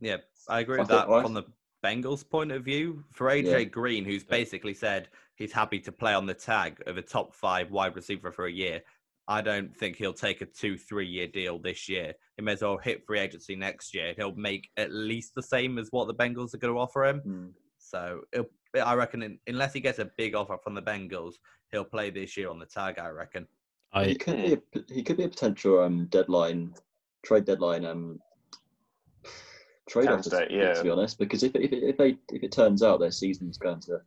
[SPEAKER 3] Yeah, I agree with
[SPEAKER 5] think
[SPEAKER 3] that
[SPEAKER 5] I-
[SPEAKER 3] from the Bengals' point of view. For AJ
[SPEAKER 5] Yeah.
[SPEAKER 3] Green, who's basically said he's happy to play on the tag of a top five wide receiver for a year, I don't think he'll take a two, three year deal this year. He may as well hit free agency next year. He'll make at least the same as what the Bengals are going to offer him.
[SPEAKER 5] hmm.
[SPEAKER 3] So it'll, I reckon, in- unless he gets a big offer from the Bengals, he'll play this year on the tag. I reckon.
[SPEAKER 4] I
[SPEAKER 5] he could be a, he could be a potential um deadline trade deadline um trade
[SPEAKER 2] Candidate,
[SPEAKER 5] offer,
[SPEAKER 2] yeah.
[SPEAKER 5] to be honest because if it, if if they if it turns out their season's going to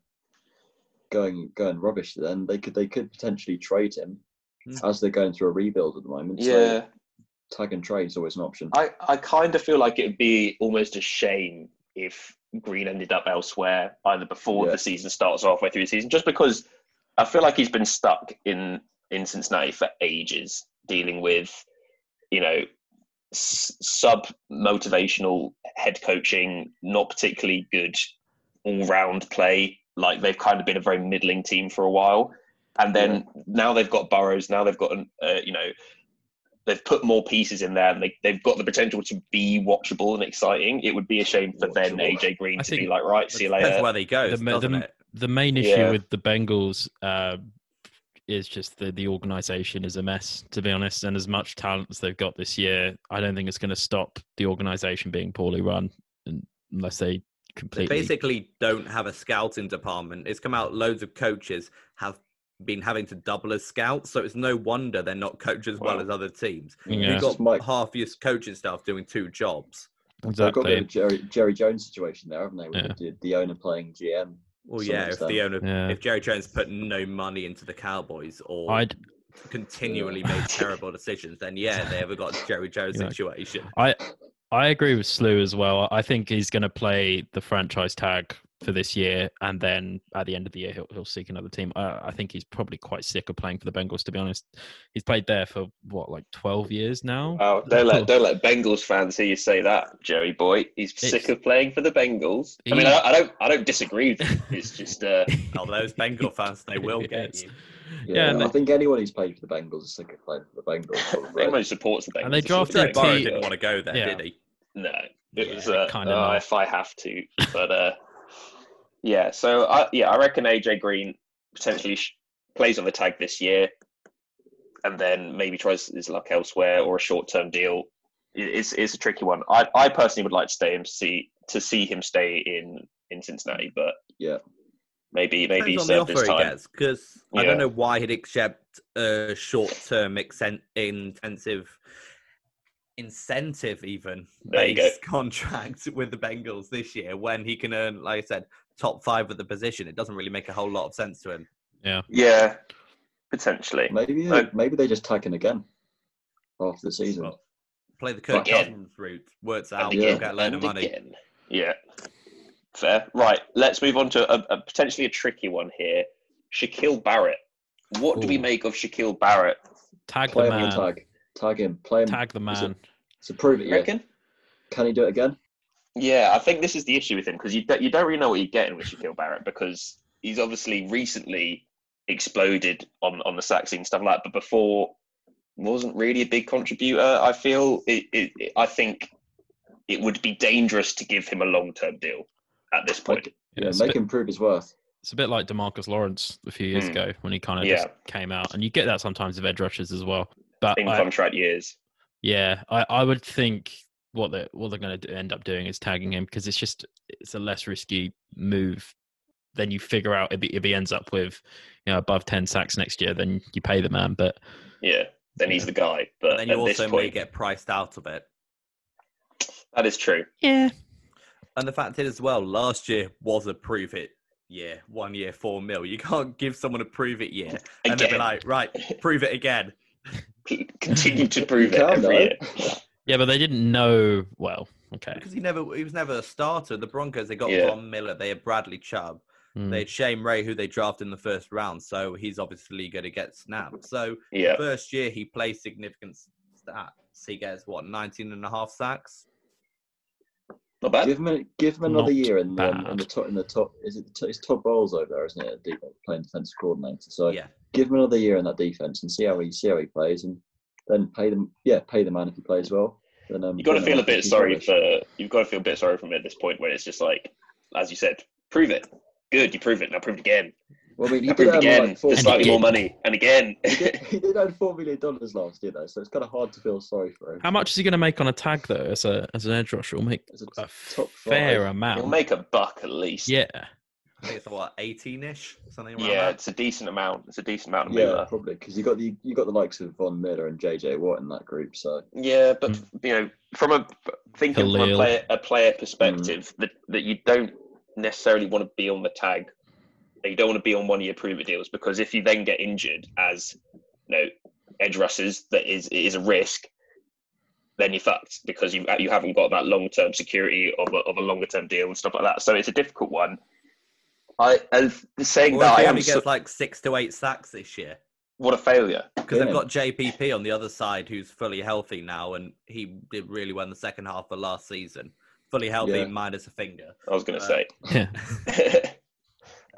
[SPEAKER 5] going going rubbish then they could they could potentially trade him
[SPEAKER 3] Hmm.
[SPEAKER 5] as they're going through a rebuild at the moment
[SPEAKER 2] Yeah.
[SPEAKER 5] so tag and trade is always an option
[SPEAKER 2] I, I kind of feel like it would be almost a shame if Green ended up elsewhere, either before
[SPEAKER 5] Yeah.
[SPEAKER 2] the season starts or halfway through the season, just because I feel like he's been stuck in, in Cincinnati for ages, dealing with, you know, s- sub motivational head coaching, not particularly good all round play. Like they've kind of been a very middling team for a while. And then now they've got Burrows, now they've got, an, uh, you know, they've put more pieces in there and they, they've got the potential to be watchable and exciting. It would be a shame for then AJ Green
[SPEAKER 4] I
[SPEAKER 2] to be like, right, see you
[SPEAKER 3] Depends
[SPEAKER 2] later.
[SPEAKER 3] where they go,
[SPEAKER 4] the, the, the main issue
[SPEAKER 2] Yeah.
[SPEAKER 4] with the Bengals uh, is just the the organization is a mess, to be honest. And as much talent as they've got this year, I don't think it's going to stop the organization being poorly run un- unless they
[SPEAKER 3] They
[SPEAKER 4] completely.
[SPEAKER 3] basically don't have a scouting department. It's come out loads of coaches have been having to double as scouts, so it's no wonder they're not coached as well as other teams.
[SPEAKER 4] Yeah.
[SPEAKER 3] You've got
[SPEAKER 5] Mike
[SPEAKER 3] half your coaching staff doing two jobs.
[SPEAKER 5] they've got a bit
[SPEAKER 4] exactly.
[SPEAKER 5] of a Jerry, Jerry Jones situation there haven't they with
[SPEAKER 4] Yeah.
[SPEAKER 5] the, the owner playing GM
[SPEAKER 3] Well, yeah, if the owner,
[SPEAKER 4] Yeah.
[SPEAKER 3] if Jerry Jones put no money into the Cowboys or
[SPEAKER 4] I'd
[SPEAKER 3] continually made terrible decisions, then yeah, they ever got Jerry Jones
[SPEAKER 4] Yeah.
[SPEAKER 3] situation.
[SPEAKER 4] I I agree with Slew as well. I think he's going to play the franchise tag for this year, and then at the end of the year, he'll, he'll seek another team. I, I think he's probably quite sick of playing for the Bengals. To be honest, he's played there for what, like twelve years now.
[SPEAKER 2] Oh, don't let don't let Bengals fans hear you say that, Jerry boy. He's sick of playing for the Bengals. I mean, I, I don't I don't disagree. with you. It's just uh,
[SPEAKER 3] Oh, those Bengal fans, they will get you.
[SPEAKER 4] Yeah,
[SPEAKER 5] yeah,
[SPEAKER 4] and
[SPEAKER 5] I think anyone who's played for the Bengals is sick of playing for the Bengals probably.
[SPEAKER 2] anyone who supports the Bengals.
[SPEAKER 4] And they
[SPEAKER 2] is
[SPEAKER 4] drafted
[SPEAKER 3] Joe
[SPEAKER 2] sick of
[SPEAKER 3] Burrow didn't want to go there,
[SPEAKER 4] Yeah.
[SPEAKER 3] did he?
[SPEAKER 2] No, it
[SPEAKER 4] Yeah,
[SPEAKER 2] was uh,
[SPEAKER 4] kinda
[SPEAKER 2] uh, if I have to, but uh, yeah. So I, yeah, I reckon AJ Green potentially sh- plays on the tag this year, and then maybe tries his luck elsewhere or a short-term deal. It- It's it's a tricky one. I I personally would like to stay and see to see him stay in in Cincinnati, but
[SPEAKER 5] Yeah.
[SPEAKER 2] maybe maybe he
[SPEAKER 3] Depends on the offer he
[SPEAKER 2] time.
[SPEAKER 3] gets, because I don't know why he'd accept a short-term exen- intensive incentive even
[SPEAKER 2] There
[SPEAKER 3] based contract with the Bengals this year when he can earn, like I said, top five at the position. It doesn't really make a whole lot of sense to him.
[SPEAKER 2] Yeah, Yeah. potentially.
[SPEAKER 5] Maybe
[SPEAKER 2] No.
[SPEAKER 5] maybe they just tag him again after the season.
[SPEAKER 3] Well, play the Kirk
[SPEAKER 2] Again.
[SPEAKER 3] Cousins route, works out,
[SPEAKER 5] again,
[SPEAKER 3] you'll get a load of money.
[SPEAKER 2] again. Yeah. Fair. Right. Let's move on to a, a potentially a tricky one here. Shaquille Barrett. What do we make of Shaquille Barrett?
[SPEAKER 4] Tag
[SPEAKER 5] Play
[SPEAKER 4] the
[SPEAKER 5] him
[SPEAKER 4] man.
[SPEAKER 5] tag. Tag him. Play him.
[SPEAKER 4] Tag the
[SPEAKER 5] Is
[SPEAKER 4] man.
[SPEAKER 5] So prove it.
[SPEAKER 2] You
[SPEAKER 5] Yeah.
[SPEAKER 2] reckon?
[SPEAKER 5] Can he do it again?
[SPEAKER 2] Yeah, I think this is the issue with him because you don't, you don't really know what you're getting with Shaquille Barrett because he's obviously recently exploded on on the sack scene and stuff like that, but before wasn't really a big contributor. I feel it, it, it I think it would be dangerous to give him a long term deal at this point.
[SPEAKER 5] Yeah, make
[SPEAKER 4] bit,
[SPEAKER 5] him prove his worth.
[SPEAKER 4] it's a bit like Demarcus Lawrence a few years
[SPEAKER 2] Mm.
[SPEAKER 4] ago when he kind of
[SPEAKER 2] Yeah.
[SPEAKER 4] just came out, and you get that sometimes with edge rushers as well. But
[SPEAKER 2] In
[SPEAKER 4] I-
[SPEAKER 2] contract years.
[SPEAKER 4] Yeah, I, I would think what they what they're going to end up doing is tagging him because it's just it's a less risky move. Then you figure out if he, if he ends up with you know above ten sacks next year, then you pay the man. But
[SPEAKER 2] Yeah, then he's the guy. But
[SPEAKER 3] But then you
[SPEAKER 2] at this
[SPEAKER 3] also may
[SPEAKER 2] point,
[SPEAKER 3] get priced out of it.
[SPEAKER 2] that is true.
[SPEAKER 4] yeah,
[SPEAKER 3] And the fact is, as well, last year was a prove it year, one year, four mil. You can't give someone a prove it year and they'll be like, right, prove it again.
[SPEAKER 2] Continue to prove it
[SPEAKER 5] can,
[SPEAKER 2] every
[SPEAKER 5] though.
[SPEAKER 2] year.
[SPEAKER 4] yeah, but they didn't know. Well, okay,
[SPEAKER 3] Because he never, he was never a starter. The Broncos, they got
[SPEAKER 2] Yeah.
[SPEAKER 3] Von Miller, they had Bradley Chubb,
[SPEAKER 4] Mm.
[SPEAKER 3] they had Shane Ray, who they drafted in the first round, so he's obviously going to get snapped. So
[SPEAKER 2] Yeah,
[SPEAKER 3] first year he plays significant stats. He gets what 19 and a half sacks.
[SPEAKER 2] not bad.
[SPEAKER 5] Give him a, give him another
[SPEAKER 4] Not
[SPEAKER 5] year in, um, in
[SPEAKER 4] bad.
[SPEAKER 5] the top in the top. Is it the top, it's Todd Bowles over there, isn't it? Deep, playing defensive coordinator. So
[SPEAKER 3] Yeah,
[SPEAKER 5] give him another year in that defense and see how he see how he plays, and then pay them. Yeah, pay the man if he plays well. Then um,
[SPEAKER 2] You've got to feel a bit sorry
[SPEAKER 5] rubbish.
[SPEAKER 2] for. You've got to feel a bit sorry for him at this point, where it's just like, as you said, prove it. Good, you prove it. Now prove it again.
[SPEAKER 5] Well, I mean, he did
[SPEAKER 2] prove it
[SPEAKER 5] earn
[SPEAKER 2] again
[SPEAKER 5] like four
[SPEAKER 2] for slightly more money, and again.
[SPEAKER 5] He did, he did earn four million dollars last year, though, so it's kind of hard to feel sorry for him.
[SPEAKER 4] How much is he going to make on a tag though? As a as an edge rusher, will make
[SPEAKER 5] As a
[SPEAKER 4] a
[SPEAKER 5] top
[SPEAKER 4] fair
[SPEAKER 5] five.
[SPEAKER 4] amount.
[SPEAKER 2] He'll make a buck at least.
[SPEAKER 4] yeah,
[SPEAKER 3] I think it's what 18ish, something around
[SPEAKER 2] yeah,
[SPEAKER 3] that.
[SPEAKER 2] it's a decent amount. It's a decent amount of
[SPEAKER 5] Yeah,
[SPEAKER 2] moolah.
[SPEAKER 5] probably because you got the you got the likes of Von Miller and JJ Watt in that group. So
[SPEAKER 2] Yeah, but
[SPEAKER 4] Mm.
[SPEAKER 2] you know, from a thinking from a player a player perspective, that that you don't necessarily want to be on the tag. You don't want to be on one year prove it deals because if you then get injured as you know edge rushers, that is it is a risk. Then you're fucked because you you haven't got that long term security of a, of a longer term deal and stuff like that. So it's a difficult one. I as saying
[SPEAKER 3] Or
[SPEAKER 2] that
[SPEAKER 3] if
[SPEAKER 2] I
[SPEAKER 3] he
[SPEAKER 2] am
[SPEAKER 3] only
[SPEAKER 2] so,
[SPEAKER 3] gets like six to eight sacks this year.
[SPEAKER 2] what a failure.
[SPEAKER 3] Because
[SPEAKER 5] Yeah.
[SPEAKER 3] they've got JPP on the other side who's fully healthy now, and he did really well in the second half of last season. Fully healthy,
[SPEAKER 5] Yeah.
[SPEAKER 3] minus a finger.
[SPEAKER 2] I was going to
[SPEAKER 3] Uh,
[SPEAKER 2] say.
[SPEAKER 4] yeah.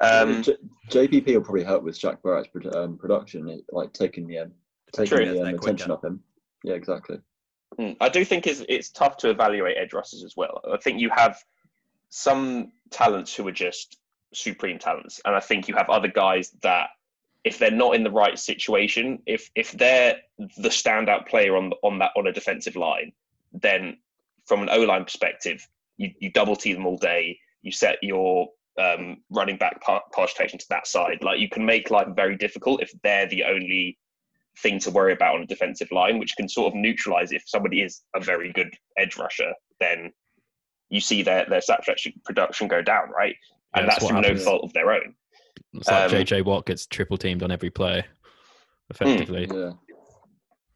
[SPEAKER 2] um,
[SPEAKER 5] J- JPP will probably help with Shaq Barrett's produ- um, production, like taking the um, taking
[SPEAKER 2] True.
[SPEAKER 5] the um, attention
[SPEAKER 3] quicker.
[SPEAKER 5] off him. Yeah, exactly.
[SPEAKER 2] Mm, I do think it's it's tough to evaluate edge rushers as well. I think you have some talents who are just supreme talents, and I think you have other guys that, if they're not in the right situation, if if they're the standout player on on that on a defensive line, then from an O line perspective, you, you double team them all day. You set your um, running back pa- pass protection to that side. Like you can make life very difficult if they're the only thing to worry about on a defensive line, which can sort of neutralize if somebody is a very good edge rusher, then you see their their sack production go down, right? And
[SPEAKER 4] that's
[SPEAKER 2] that's through no fault of their own.
[SPEAKER 4] It's like
[SPEAKER 2] Um,
[SPEAKER 4] JJ Watt gets triple teamed on every play, effectively.
[SPEAKER 5] Yeah,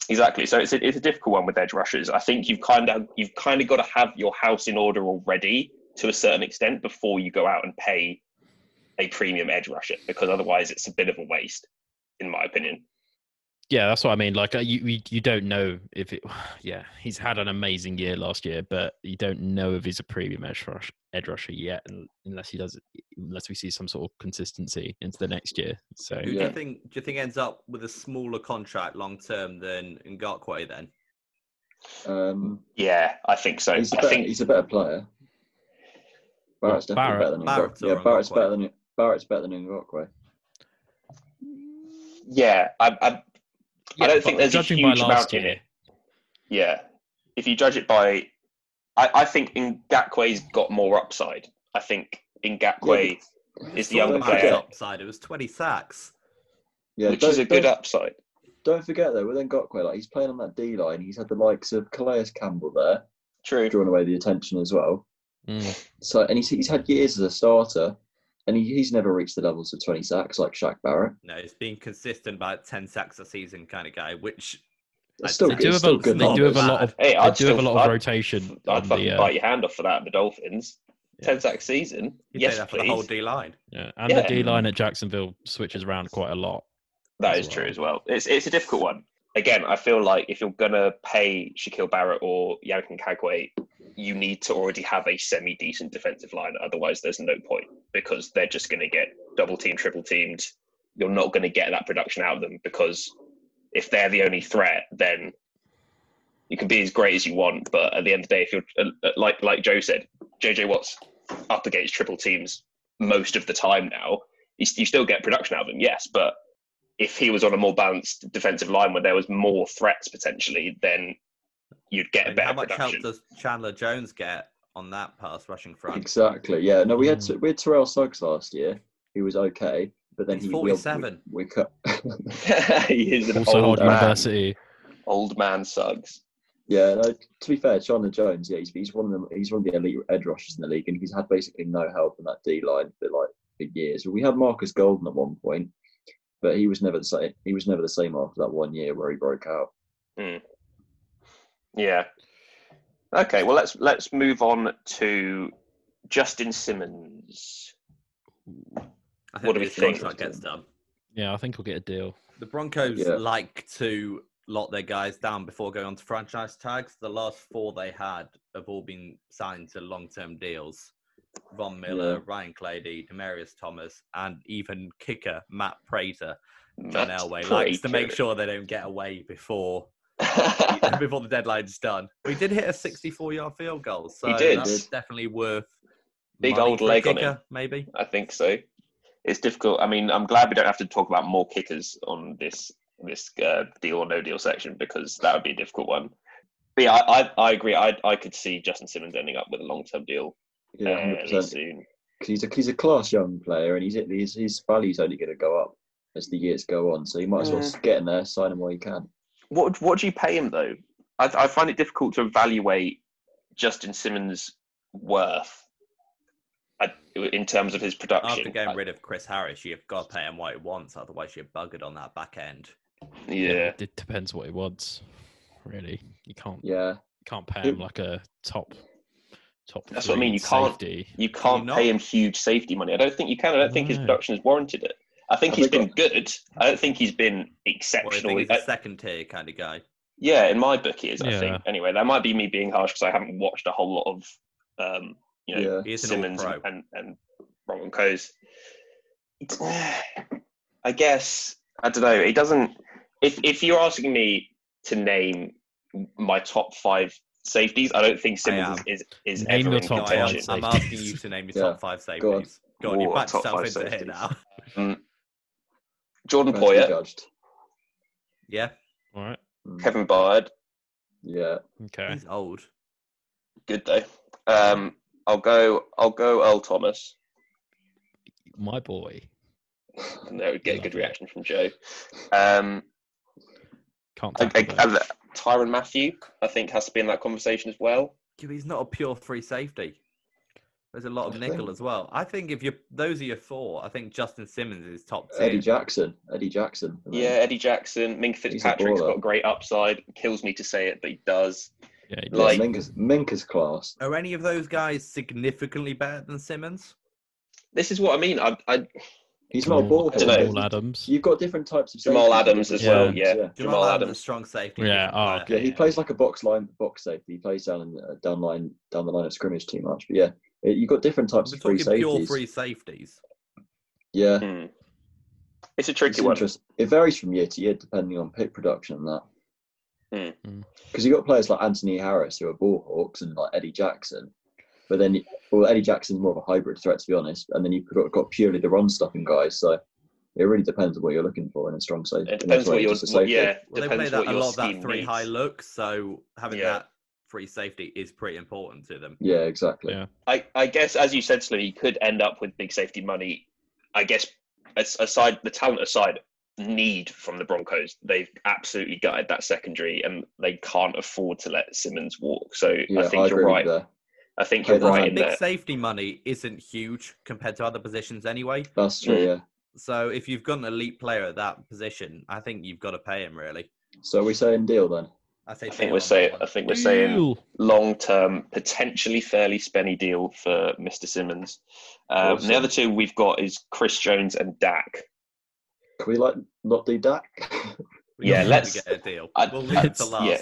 [SPEAKER 2] Exactly. So it's a, it's a difficult one with edge rushers. I think you've kind of you've kind of got to have your house in order already to a certain extent before you go out and pay a premium edge rusher, because otherwise it's a bit of a waste, in my opinion.
[SPEAKER 4] Yeah, that's what I mean. Like uh, you, you, you don't know if it. Yeah, he's had an amazing year last year, but you don't know if he's a premium edge rush, edge rusher yet, unless he does, unless we see some sort of consistency into the next year. So
[SPEAKER 3] Who do
[SPEAKER 5] Yeah.
[SPEAKER 3] you think? Do you think ends up with a smaller contract long term than Ngakoue then?
[SPEAKER 5] um,
[SPEAKER 2] Yeah, I think so.
[SPEAKER 5] he's a
[SPEAKER 2] I
[SPEAKER 5] better,
[SPEAKER 2] think
[SPEAKER 5] he's a better player. Barrett's definitely
[SPEAKER 4] Barrett-
[SPEAKER 5] better than
[SPEAKER 3] Barrett
[SPEAKER 5] Ngakoue. Yeah,
[SPEAKER 3] or
[SPEAKER 5] Barrett's better than Barrett's better than Ngakoue.
[SPEAKER 2] yeah, I, I,
[SPEAKER 4] Yeah,
[SPEAKER 2] I don't think there's a
[SPEAKER 4] judging
[SPEAKER 2] huge
[SPEAKER 4] by
[SPEAKER 2] amount
[SPEAKER 4] last
[SPEAKER 2] in it. Yeah, if you judge it by, I, I think Ngakoue's got more upside. I think Ngakoue is the younger
[SPEAKER 3] Max
[SPEAKER 5] forget-
[SPEAKER 2] player,
[SPEAKER 3] upside. It was twenty sacks.
[SPEAKER 5] Yeah,
[SPEAKER 2] which
[SPEAKER 5] don't-
[SPEAKER 2] is a good upside.
[SPEAKER 5] Don't forget though, with Ngakoue, like he's playing on that D line. He's had the likes of Calais Campbell there,
[SPEAKER 2] True.
[SPEAKER 5] drawing away the attention as well.
[SPEAKER 4] Mm.
[SPEAKER 5] So, and he's, he's had years as a starter, and he, he's never reached the levels of 20 sacks like Shaq Barrett.
[SPEAKER 3] No, he's been consistent about ten sacks a season kind of guy, which I'd
[SPEAKER 5] still,
[SPEAKER 3] say
[SPEAKER 5] good.
[SPEAKER 4] they do have
[SPEAKER 5] still
[SPEAKER 4] a,
[SPEAKER 5] good
[SPEAKER 4] they do have a lot of,
[SPEAKER 2] Hey, I'd
[SPEAKER 4] do have a lot of
[SPEAKER 2] I'd-
[SPEAKER 4] rotation.
[SPEAKER 2] I'd fucking
[SPEAKER 4] the, uh,
[SPEAKER 2] bite your hand off for that at the Dolphins. Ten sack season.
[SPEAKER 3] you
[SPEAKER 2] yes,
[SPEAKER 3] that for
[SPEAKER 2] please.
[SPEAKER 3] the whole D line.
[SPEAKER 4] yeah, and
[SPEAKER 2] Yeah.
[SPEAKER 4] the D line at Jacksonville switches around quite a lot.
[SPEAKER 2] That is
[SPEAKER 4] as
[SPEAKER 2] is true as well. It's it's a difficult one. Again, I feel like if you're gonna pay Shaquille Barrett or Yannick Ngakoue you need to already have a semi decent defensive line. Otherwise, there's no point because they're just going to get double team, triple teamed. You're not going to get that production out of them because if they're the only threat, then you can be as great as you want. But at the end of the day, if you're uh, like like Joe said, JJ Watt's up against triple teams most of the time now. You, you still get production out of him, yes, but if he was on a more balanced defensive line where there was more threats potentially, then you'd get a
[SPEAKER 3] And
[SPEAKER 2] better
[SPEAKER 3] how much
[SPEAKER 2] production.
[SPEAKER 3] help does Chandler Jones get on that pass rushing front?
[SPEAKER 5] Exactly. Yeah. No, we had
[SPEAKER 4] Mm.
[SPEAKER 5] we had Terrell Suggs last year. He was okay, but then
[SPEAKER 3] He's
[SPEAKER 5] he
[SPEAKER 3] 47.
[SPEAKER 5] We, we cut.
[SPEAKER 2] he is an
[SPEAKER 4] Also
[SPEAKER 2] old man.
[SPEAKER 4] University.
[SPEAKER 2] Old man Suggs.
[SPEAKER 5] yeah. No, to be fair, Chandler Jones. Yeah, he's, he's one of them. He's one of the elite edge rushers in the league, and he's had basically no help in that D line for like for years. We had Marcus Golden at one point, but he was never the same. He was never the same after that one year where he broke out.
[SPEAKER 2] Yeah. Okay, well let's let's move on to Justin Simmons.
[SPEAKER 3] I
[SPEAKER 2] What do we think?
[SPEAKER 3] contract gets done.
[SPEAKER 4] Yeah, I think we'll get a deal.
[SPEAKER 3] The Broncos
[SPEAKER 5] Yeah.
[SPEAKER 3] like to lock their guys down before going on to franchise tags. The last four they had have all been signed to long-term deals. Von Miller,
[SPEAKER 5] Yeah.
[SPEAKER 3] Ryan Clady, Demaryius Thomas, and even kicker Matt Prater. Mm.
[SPEAKER 2] John
[SPEAKER 3] Elway likes to make sure they don't get away before before the deadline's done. We did hit a 64-yard field goal, so
[SPEAKER 2] did.
[SPEAKER 3] that's definitely worth
[SPEAKER 2] Big
[SPEAKER 3] money
[SPEAKER 2] old
[SPEAKER 3] for a
[SPEAKER 2] leg on
[SPEAKER 3] kicker,
[SPEAKER 2] him.
[SPEAKER 3] maybe.
[SPEAKER 2] I think so. It's difficult. I mean, I'm glad we don't have to talk about more kickers on this this uh, deal or no deal section because that would be a difficult one. But yeah, I, I, I agree. I, I could see Justin Simmons ending up with a long term deal
[SPEAKER 5] Yeah, hundred
[SPEAKER 2] fairly
[SPEAKER 5] percent.
[SPEAKER 2] soon.
[SPEAKER 5] He's a he's a class young player, and he's his his value's only going to go up as the years go on. So you might as well
[SPEAKER 2] Mm.
[SPEAKER 5] get in there, sign him while you can.
[SPEAKER 2] What what do you pay him though? I, I find it difficult to evaluate Justin Simmons' worth uh, in terms of his production.
[SPEAKER 3] After getting
[SPEAKER 2] I-
[SPEAKER 3] rid of Chris Harris, you've got to pay him what he wants, otherwise you're buggered on that back end.
[SPEAKER 2] yeah,
[SPEAKER 4] It depends what he wants. Really, you can't
[SPEAKER 5] Yeah,
[SPEAKER 4] you can't pay him like a top top.
[SPEAKER 2] That's what I mean,
[SPEAKER 4] three
[SPEAKER 2] you can't- you can't pay him huge safety money. I don't think you can. I don't think his production has warranted it. I think
[SPEAKER 5] I
[SPEAKER 2] he's
[SPEAKER 5] think
[SPEAKER 2] been good. I don't think he's been
[SPEAKER 3] What do you
[SPEAKER 2] exceptional.
[SPEAKER 3] think? He's
[SPEAKER 2] Uh,
[SPEAKER 3] a second tier kind of guy.
[SPEAKER 2] yeah, in my book, he is. I think. Anyway, that might be me being harsh because I haven't watched a whole lot of, um, you know,
[SPEAKER 5] yeah.
[SPEAKER 3] He is an
[SPEAKER 2] Simmons
[SPEAKER 3] all-pro.
[SPEAKER 2] and and Broncos. I guess I don't know. It doesn't. If if you're asking me to name my top five safeties, I don't think Simmons is is, is
[SPEAKER 4] Name
[SPEAKER 2] ever
[SPEAKER 4] your
[SPEAKER 2] in
[SPEAKER 4] top
[SPEAKER 3] No, I
[SPEAKER 4] five
[SPEAKER 3] am.
[SPEAKER 2] contention.
[SPEAKER 3] I'm asking you to name your
[SPEAKER 5] Yeah,
[SPEAKER 3] top five safeties. Go on, you
[SPEAKER 2] Ooh,
[SPEAKER 3] backed
[SPEAKER 2] top
[SPEAKER 3] yourself
[SPEAKER 2] five
[SPEAKER 3] into here
[SPEAKER 2] safeties.
[SPEAKER 3] now.
[SPEAKER 2] Jordan
[SPEAKER 5] First be
[SPEAKER 2] Poyer,
[SPEAKER 5] judged.
[SPEAKER 3] Yeah,
[SPEAKER 4] All right.
[SPEAKER 5] Mm.
[SPEAKER 2] Kevin Byard,
[SPEAKER 5] Yeah,
[SPEAKER 4] Okay.
[SPEAKER 3] he's old.
[SPEAKER 2] good though. Um, I'll go. I'll go Earl Thomas.
[SPEAKER 4] My boy.
[SPEAKER 2] And that would get a good
[SPEAKER 4] Lovely.
[SPEAKER 2] reaction from Joe. Um,
[SPEAKER 4] Can't
[SPEAKER 2] I, I. I- Tyrann Mathieu, I think, has to be in that conversation as well.
[SPEAKER 3] Yeah, He's not a pure free safety. There's a lot of nickel as well. I think if you those are your four, I think Justin Simmons is top tier.
[SPEAKER 5] Eddie Jackson. Eddie Jackson. I mean,
[SPEAKER 2] Yeah, Eddie Jackson, Minkah
[SPEAKER 5] He's a
[SPEAKER 2] Fitzpatrick's
[SPEAKER 5] baller.
[SPEAKER 2] got great upside. Kills me to say it, but he does.
[SPEAKER 4] Yeah, he
[SPEAKER 5] yeah,
[SPEAKER 2] like-
[SPEAKER 5] Minkah's, Minkah's class.
[SPEAKER 3] Are any of those guys significantly better than Simmons?
[SPEAKER 2] This is what I mean. I, I
[SPEAKER 5] He's not a
[SPEAKER 4] Jamal-
[SPEAKER 5] ball
[SPEAKER 2] I
[SPEAKER 4] Jamal Adams.
[SPEAKER 5] You've got different types of
[SPEAKER 2] Jamal Adams as
[SPEAKER 5] different
[SPEAKER 2] well.
[SPEAKER 4] Yeah.
[SPEAKER 2] Yeah,
[SPEAKER 5] yeah.
[SPEAKER 2] Jamal,
[SPEAKER 3] Jamal
[SPEAKER 2] Adams.
[SPEAKER 3] Adams, strong safety.
[SPEAKER 4] Yeah, oh, okay.
[SPEAKER 5] Yeah, he plays like a box line, box safety. He plays down uh, down line, down the line of scrimmage too much. But yeah, it, you've got different types
[SPEAKER 3] We're
[SPEAKER 5] of free
[SPEAKER 3] talking pure
[SPEAKER 5] safeties.
[SPEAKER 3] free safeties.
[SPEAKER 5] Yeah,
[SPEAKER 2] Hmm. It's a
[SPEAKER 5] it's
[SPEAKER 2] tricky one.
[SPEAKER 5] It varies from year to year depending on pick production and that.
[SPEAKER 2] Hmm.
[SPEAKER 4] Hmm.
[SPEAKER 5] Because you've got players like Anthony Harris who are ball hawks and like Eddie Jackson, but then well Eddie Jackson's more of a hybrid threat to be honest. And then you've got, got purely the run stopping guys. So it really depends on what you're looking for in a strong safety.
[SPEAKER 2] It depends what you're. What, yeah,
[SPEAKER 3] Well, they play that a lot of that
[SPEAKER 2] scheme
[SPEAKER 3] three high look, so having
[SPEAKER 2] Yeah.
[SPEAKER 3] that free safety is pretty important to them.
[SPEAKER 5] Yeah, exactly.
[SPEAKER 4] Yeah.
[SPEAKER 2] I, I guess, as you said, Slim, you could end up with big safety money. I guess, aside the talent aside, need from the Broncos, they've absolutely gutted that secondary, and they can't afford to let Simmons walk. So
[SPEAKER 5] Yeah,
[SPEAKER 2] I think
[SPEAKER 5] agree
[SPEAKER 2] you're
[SPEAKER 5] with
[SPEAKER 2] right.
[SPEAKER 5] you there.
[SPEAKER 2] I think you're right
[SPEAKER 5] a
[SPEAKER 3] big
[SPEAKER 2] there.
[SPEAKER 3] safety money isn't huge compared to other positions anyway.
[SPEAKER 5] That's true.
[SPEAKER 2] Mm.
[SPEAKER 5] Yeah.
[SPEAKER 3] So if you've got an elite player at that position, I think you've got to pay him really.
[SPEAKER 5] So we saying deal then.
[SPEAKER 3] I say
[SPEAKER 2] I think we're saying. I think we're saying long term, potentially fairly spenny deal for Mr. Simmons. Um,
[SPEAKER 5] Awesome.
[SPEAKER 2] The other two we've got is Chris Jones and Dak.
[SPEAKER 5] Can we like not do Dak?
[SPEAKER 2] Yeah, let's-
[SPEAKER 3] get a deal.
[SPEAKER 2] I-
[SPEAKER 3] we'll leave it to last.
[SPEAKER 2] yeah.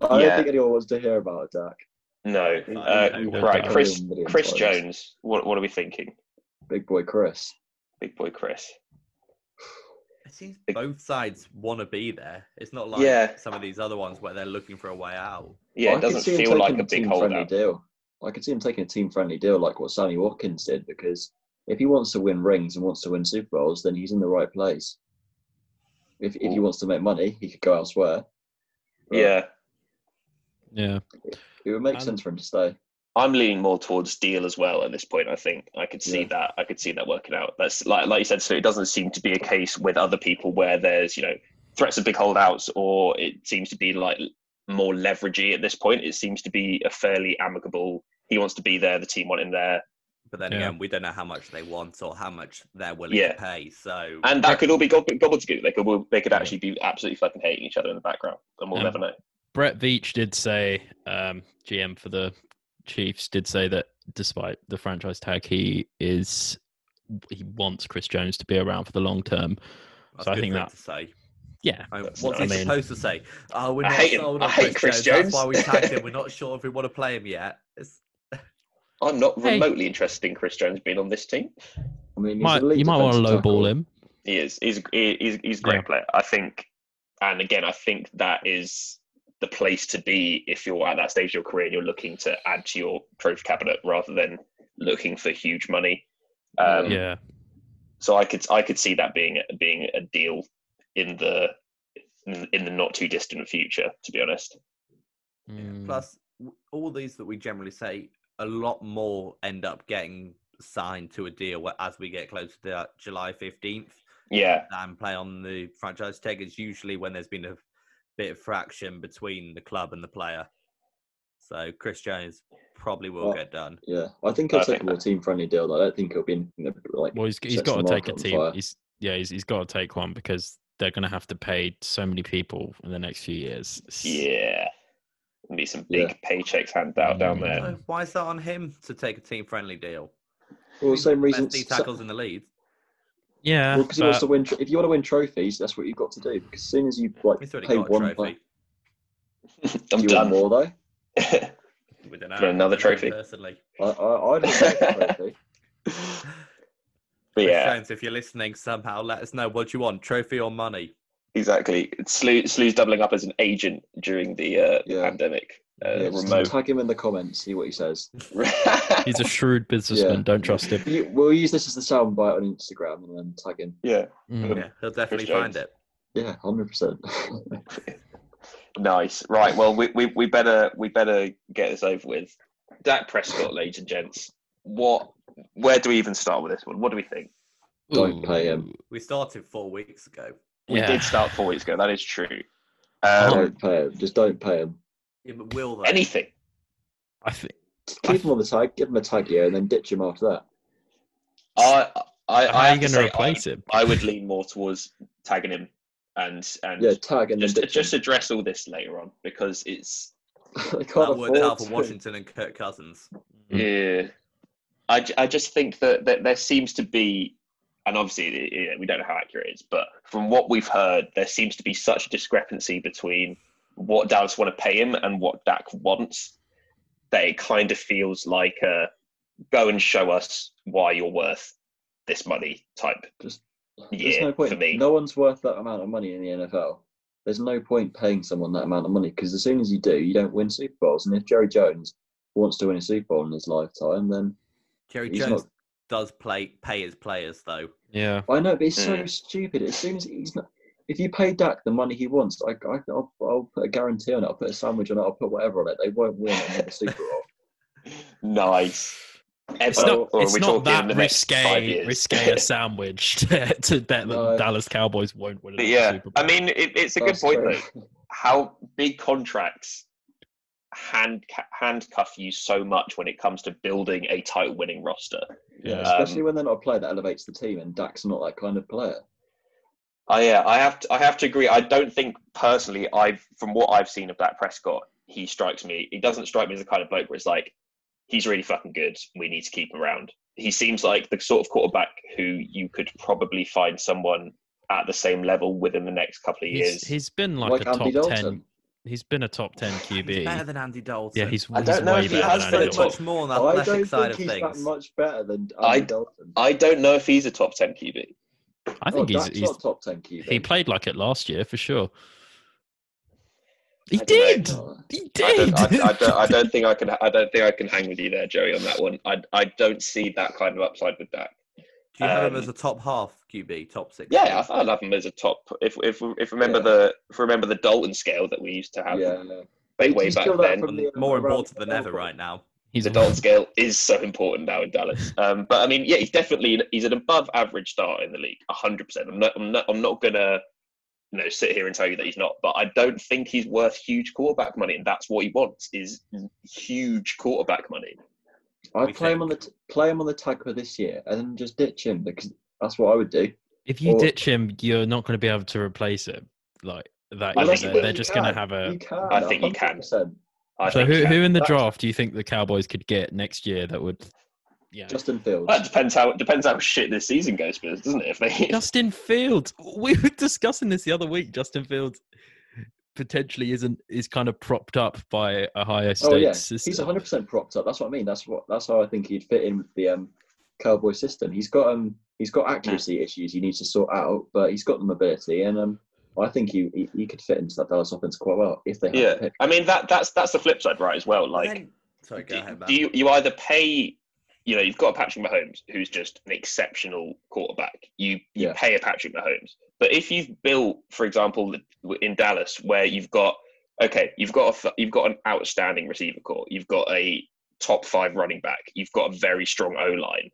[SPEAKER 5] I don't
[SPEAKER 2] Yeah.
[SPEAKER 5] think anyone wants to hear about Dak.
[SPEAKER 2] No.
[SPEAKER 3] Uh,
[SPEAKER 2] Uh, right,
[SPEAKER 5] Million,
[SPEAKER 2] Chris. Chris
[SPEAKER 5] times.
[SPEAKER 2] Jones. What What are we thinking?
[SPEAKER 5] Big boy Chris.
[SPEAKER 2] Big boy Chris.
[SPEAKER 3] It seems both sides want to be there. It's not like
[SPEAKER 2] Yeah.
[SPEAKER 3] some of these other ones where they're looking for a way out.
[SPEAKER 2] Yeah,
[SPEAKER 5] I
[SPEAKER 2] it doesn't
[SPEAKER 5] see him
[SPEAKER 2] feel like
[SPEAKER 5] taking
[SPEAKER 2] a big
[SPEAKER 5] team-friendly
[SPEAKER 2] holdout.
[SPEAKER 5] deal. I could see him taking a team friendly deal like what Sammy Watkins did because if he wants to win rings and wants to win Super Bowls, then he's in the right place. If if he wants to make money, he could go elsewhere. But
[SPEAKER 2] Yeah,
[SPEAKER 4] Yeah.
[SPEAKER 5] it would make
[SPEAKER 4] And-
[SPEAKER 5] sense for him to stay.
[SPEAKER 2] I'm leaning more towards deal as well at this point. I think I could see
[SPEAKER 5] Yeah.
[SPEAKER 2] that. I could see that working out. That's like like you said. So it doesn't seem to be a case with other people where there's you know threats of big holdouts, or it seems to be like more leveragey at this point. It seems to be a fairly amicable. He wants to be there. The team want him there,
[SPEAKER 3] But then
[SPEAKER 4] Yeah.
[SPEAKER 3] again, we don't know how much they want or how much they're willing
[SPEAKER 2] Yeah.
[SPEAKER 3] to pay. So
[SPEAKER 2] and that could all be gob- gobbledygook. They could they could actually be absolutely fucking hating each other in the background, and we'll
[SPEAKER 4] Um,
[SPEAKER 2] never know.
[SPEAKER 4] Brett Veach did say, um, GM for the Chiefs did say that despite the franchise tag, he is he wants Chris Jones to be around for the long term.
[SPEAKER 3] that's
[SPEAKER 4] so I
[SPEAKER 3] a good
[SPEAKER 4] think
[SPEAKER 3] thing
[SPEAKER 4] that-
[SPEAKER 3] to say.
[SPEAKER 4] Yeah,
[SPEAKER 3] I what's
[SPEAKER 2] nice.
[SPEAKER 3] he
[SPEAKER 4] I mean-
[SPEAKER 3] supposed to say? Oh, we're
[SPEAKER 2] I
[SPEAKER 3] not
[SPEAKER 2] hate him.
[SPEAKER 3] sold
[SPEAKER 2] I
[SPEAKER 3] on
[SPEAKER 2] hate
[SPEAKER 3] Chris,
[SPEAKER 2] Chris
[SPEAKER 3] Jones.
[SPEAKER 2] Jones.
[SPEAKER 3] That's why we tagged him. We're not sure if we want to play him yet. It's,
[SPEAKER 2] I'm not
[SPEAKER 4] Hey.
[SPEAKER 2] remotely interested in Chris Jones being on this team.
[SPEAKER 5] I mean,
[SPEAKER 4] might, you might want to lowball him.
[SPEAKER 2] He is. He's he- he's he's a great
[SPEAKER 4] Yeah.
[SPEAKER 2] player. I think, and again, I think that is the place to be if you're at that stage of your career and you're looking to add to your trophy cabinet rather than looking for huge money. Um,
[SPEAKER 4] yeah,
[SPEAKER 2] So I could I could see that being being a deal in the in the not too distant future. To be honest.
[SPEAKER 4] Mm,
[SPEAKER 3] Plus, all these that we generally say, a lot more end up getting signed to a deal as we get closer to that July 15th
[SPEAKER 2] Yeah.
[SPEAKER 3] and play on the franchise tag. It's usually when there's been a bit of fraction between the club and the player. So Chris Jones probably will
[SPEAKER 5] Well,
[SPEAKER 3] get done.
[SPEAKER 5] Yeah, I think he'll
[SPEAKER 2] I
[SPEAKER 5] take
[SPEAKER 2] think
[SPEAKER 5] a more
[SPEAKER 2] that-
[SPEAKER 5] team friendly deal. I don't think he'll be in, in a, like.
[SPEAKER 4] well, he's he's
[SPEAKER 5] sets
[SPEAKER 4] got to take a team. He's yeah, he's, he's got to take one because they're going to have to pay so many people in the next few years. It's-
[SPEAKER 2] Yeah. Be some
[SPEAKER 5] Yeah.
[SPEAKER 2] big paychecks handed out down mm. there.
[SPEAKER 3] So why is that on him to take a team friendly deal?
[SPEAKER 5] Well,
[SPEAKER 3] He's
[SPEAKER 5] same
[SPEAKER 3] the best
[SPEAKER 5] reason.
[SPEAKER 3] D
[SPEAKER 5] so-
[SPEAKER 3] tackles in the league.
[SPEAKER 4] Yeah.
[SPEAKER 5] Well, because he wants to win. tr- If you want to win trophies, that's what you've got to do. Because as soon as you like
[SPEAKER 3] He's already
[SPEAKER 5] pay
[SPEAKER 3] got a
[SPEAKER 5] one,
[SPEAKER 3] trophy.
[SPEAKER 5] player,
[SPEAKER 2] I'm
[SPEAKER 5] do you
[SPEAKER 2] done.
[SPEAKER 5] want more though?
[SPEAKER 3] We don't know.
[SPEAKER 2] For another
[SPEAKER 3] I don't know
[SPEAKER 2] trophy.
[SPEAKER 3] Personally.
[SPEAKER 5] I, I, I'd like a trophy.
[SPEAKER 2] but yeah,
[SPEAKER 3] Jones, if you're listening somehow, let us know what you want trophy or money.
[SPEAKER 2] exactly. Slew, Slew's doubling up as an agent during the, uh, the
[SPEAKER 5] Yeah.
[SPEAKER 2] pandemic. Uh,
[SPEAKER 5] Yeah, just
[SPEAKER 2] remote.
[SPEAKER 5] tag him in the comments, see what he says.
[SPEAKER 4] He's a shrewd businessman.
[SPEAKER 5] Yeah.
[SPEAKER 4] Don't trust him.
[SPEAKER 5] You, we'll use this as the soundbite on Instagram and then tag him.
[SPEAKER 2] yeah,
[SPEAKER 4] Mm.
[SPEAKER 3] Yeah, he'll definitely
[SPEAKER 2] Chris
[SPEAKER 3] find
[SPEAKER 2] Jones.
[SPEAKER 3] it.
[SPEAKER 5] Yeah, hundred percent.
[SPEAKER 2] nice. Right. Well, we, we, we better we better get this over with. Dak Prescott, ladies and gents. What? Where do we even start with this one? What do we think?
[SPEAKER 5] Don't pay him.
[SPEAKER 3] We started four weeks ago.
[SPEAKER 2] We
[SPEAKER 4] Yeah.
[SPEAKER 2] did start four weeks ago. That is true. Um,
[SPEAKER 5] don't pay him. Just don't pay him.
[SPEAKER 3] Yeah, but will they?
[SPEAKER 2] anything.
[SPEAKER 4] I think
[SPEAKER 5] Just keep him on the tag. Give him a tag year and then ditch him after that.
[SPEAKER 2] I I,
[SPEAKER 4] how
[SPEAKER 2] I
[SPEAKER 4] are
[SPEAKER 2] have
[SPEAKER 4] you
[SPEAKER 2] to
[SPEAKER 4] going
[SPEAKER 2] say,
[SPEAKER 4] to replace him?
[SPEAKER 2] I, I would lean more towards tagging him and and
[SPEAKER 5] Yeah, tag and
[SPEAKER 2] just
[SPEAKER 5] ditch
[SPEAKER 2] just
[SPEAKER 5] him.
[SPEAKER 2] address all this later on because it's
[SPEAKER 5] I can't
[SPEAKER 3] That would help
[SPEAKER 5] afford
[SPEAKER 3] for
[SPEAKER 5] to.
[SPEAKER 3] Washington and Kirk Cousins.
[SPEAKER 4] Mm.
[SPEAKER 2] yeah. I just think that, that there seems to be, and obviously you know, we don't know how accurate it is, but from what we've heard, there seems to be such a discrepancy between what Dallas want to pay him and what Dak wants that it kind of feels like a go and show us why you're worth this money type.
[SPEAKER 5] There's
[SPEAKER 2] Yeah,
[SPEAKER 5] no point.
[SPEAKER 2] for me.
[SPEAKER 5] No one's worth that amount of money in the NFL. There's no point paying someone that amount of money because as soon as you do, you don't win Super Bowls. And if Jerry Jones wants to win a Super Bowl in his lifetime, then
[SPEAKER 3] Jerry
[SPEAKER 5] He's
[SPEAKER 3] Jones
[SPEAKER 5] not-
[SPEAKER 3] does play pay his players though.
[SPEAKER 4] Yeah.
[SPEAKER 5] I know, but it's so
[SPEAKER 2] Mm.
[SPEAKER 5] stupid. As soon as he's not, if you pay Dak the money he wants, I, I, I'll, I'll put a guarantee on it. I'll put a sandwich on it. I'll put whatever on it. They won't win another Super Bowl.
[SPEAKER 2] Nice.
[SPEAKER 4] It's not, it's not that
[SPEAKER 2] in the next five
[SPEAKER 4] risque, risque a sandwich to, to bet that
[SPEAKER 5] No.
[SPEAKER 4] the Dallas Cowboys won't win
[SPEAKER 2] But yeah,
[SPEAKER 4] Super Bowl.
[SPEAKER 2] I mean, it, it's a good point
[SPEAKER 5] true.
[SPEAKER 2] though. How big contracts hand handcuff you so much when it comes to building a title-winning roster.
[SPEAKER 5] Yeah,
[SPEAKER 4] Yeah.
[SPEAKER 5] especially
[SPEAKER 2] Um,
[SPEAKER 5] when they're not a player that elevates the team, and Dak's not that kind of player.
[SPEAKER 2] I yeah, I have to I have to agree. I don't think personally, I've from what I've seen of Dak Prescott, he strikes me. He doesn't strike me as the kind of bloke where it's like he's really fucking good. We need to keep him around. He seems like the sort of quarterback who you could probably find someone at the same level within the next couple of years.
[SPEAKER 4] he's, he's been like,
[SPEAKER 5] Like
[SPEAKER 4] a
[SPEAKER 5] Andy
[SPEAKER 4] top
[SPEAKER 5] Dalton.
[SPEAKER 4] ten. he's been a top ten
[SPEAKER 3] He's better than Andy Dalton.
[SPEAKER 4] Yeah, he's,
[SPEAKER 2] I don't know
[SPEAKER 4] way
[SPEAKER 2] if he has
[SPEAKER 4] than
[SPEAKER 2] been
[SPEAKER 4] Andy
[SPEAKER 3] so
[SPEAKER 2] top-
[SPEAKER 4] Dalton.
[SPEAKER 3] much more on the
[SPEAKER 5] I
[SPEAKER 3] athletic
[SPEAKER 5] don't
[SPEAKER 3] side
[SPEAKER 5] think
[SPEAKER 3] of
[SPEAKER 5] he's that
[SPEAKER 3] things.
[SPEAKER 5] much better than
[SPEAKER 2] I-
[SPEAKER 5] Andy Dalton.
[SPEAKER 2] I don't know if he's a top ten QB.
[SPEAKER 4] I think
[SPEAKER 5] oh,
[SPEAKER 4] he's, he's
[SPEAKER 5] not top ten QB.
[SPEAKER 4] he played like it last year for sure. He
[SPEAKER 2] I don't know.
[SPEAKER 4] did. He
[SPEAKER 2] I
[SPEAKER 4] did.
[SPEAKER 2] don't, I, I, don't, I don't think I can. I don't think I can hang with you there, Joey, on that one. I, I don't see that kind of upside with Dak.
[SPEAKER 3] Do you have him
[SPEAKER 2] Um,
[SPEAKER 3] as a top half QB, top six?
[SPEAKER 2] Yeah, I- I'd have him as a top. If if if remember
[SPEAKER 5] Yeah.
[SPEAKER 2] the if remember the Dalton scale that we used to have
[SPEAKER 5] yeah.
[SPEAKER 2] way
[SPEAKER 5] Do
[SPEAKER 2] way
[SPEAKER 5] you
[SPEAKER 2] back then,
[SPEAKER 5] from the,
[SPEAKER 3] more
[SPEAKER 5] around
[SPEAKER 3] important than ever right now.
[SPEAKER 4] He's
[SPEAKER 2] the Dalton scale is so important now in Dallas. Um, but I mean, yeah, he's definitely he's an above average starter in the league, hundred percent. I'm not I'm not I'm not gonna you know sit here and tell you that he's not, but I don't think he's worth huge quarterback money, and that's what he wants is huge quarterback money.
[SPEAKER 5] I'd
[SPEAKER 3] we
[SPEAKER 5] play him on the t- play him on the tag for this year, and then just ditch him because that's what I would do.
[SPEAKER 4] If you
[SPEAKER 5] Or-
[SPEAKER 4] ditch him, you're not going to be able to replace him. Like that,
[SPEAKER 2] I
[SPEAKER 4] you
[SPEAKER 2] think
[SPEAKER 4] know,
[SPEAKER 2] you
[SPEAKER 4] they're, they're just going to have a.
[SPEAKER 5] You can.
[SPEAKER 2] I think you can.
[SPEAKER 5] 100%.
[SPEAKER 2] I
[SPEAKER 4] So
[SPEAKER 2] think
[SPEAKER 4] who, who in the draft do you think the Cowboys could get next year that would? Yeah,
[SPEAKER 5] Justin Fields.
[SPEAKER 2] Well, it depends how it depends how shit this season goes, Spurs, doesn't it? If they
[SPEAKER 4] Justin Fields. We were discussing this the other week. Justin Fields potentially isn't is kind of propped up by Ohio State
[SPEAKER 5] oh yeah,
[SPEAKER 4] system.
[SPEAKER 5] he's 100 percent propped up. That's what I mean. That's what. That's how I think he'd fit in with the um, Cowboy system. He's got um, he's got accuracy issues he needs to sort out, but he's got the mobility, and um, I think you he he could fit into that Dallas offense quite well if they had
[SPEAKER 2] yeah,
[SPEAKER 5] pick.
[SPEAKER 2] I mean that that's that's the flip side, right? As well, like
[SPEAKER 3] Then- sorry, go
[SPEAKER 2] do,
[SPEAKER 3] ahead,
[SPEAKER 2] do you you either pay you know you've got a Patrick Mahomes who's just an exceptional quarterback you you
[SPEAKER 5] Yeah.
[SPEAKER 2] pay a Patrick Mahomes but if you've built for example in Dallas where you've got okay you've got a, f- you've got an outstanding receiver core you've got a top 5 running back you've got a very strong O-line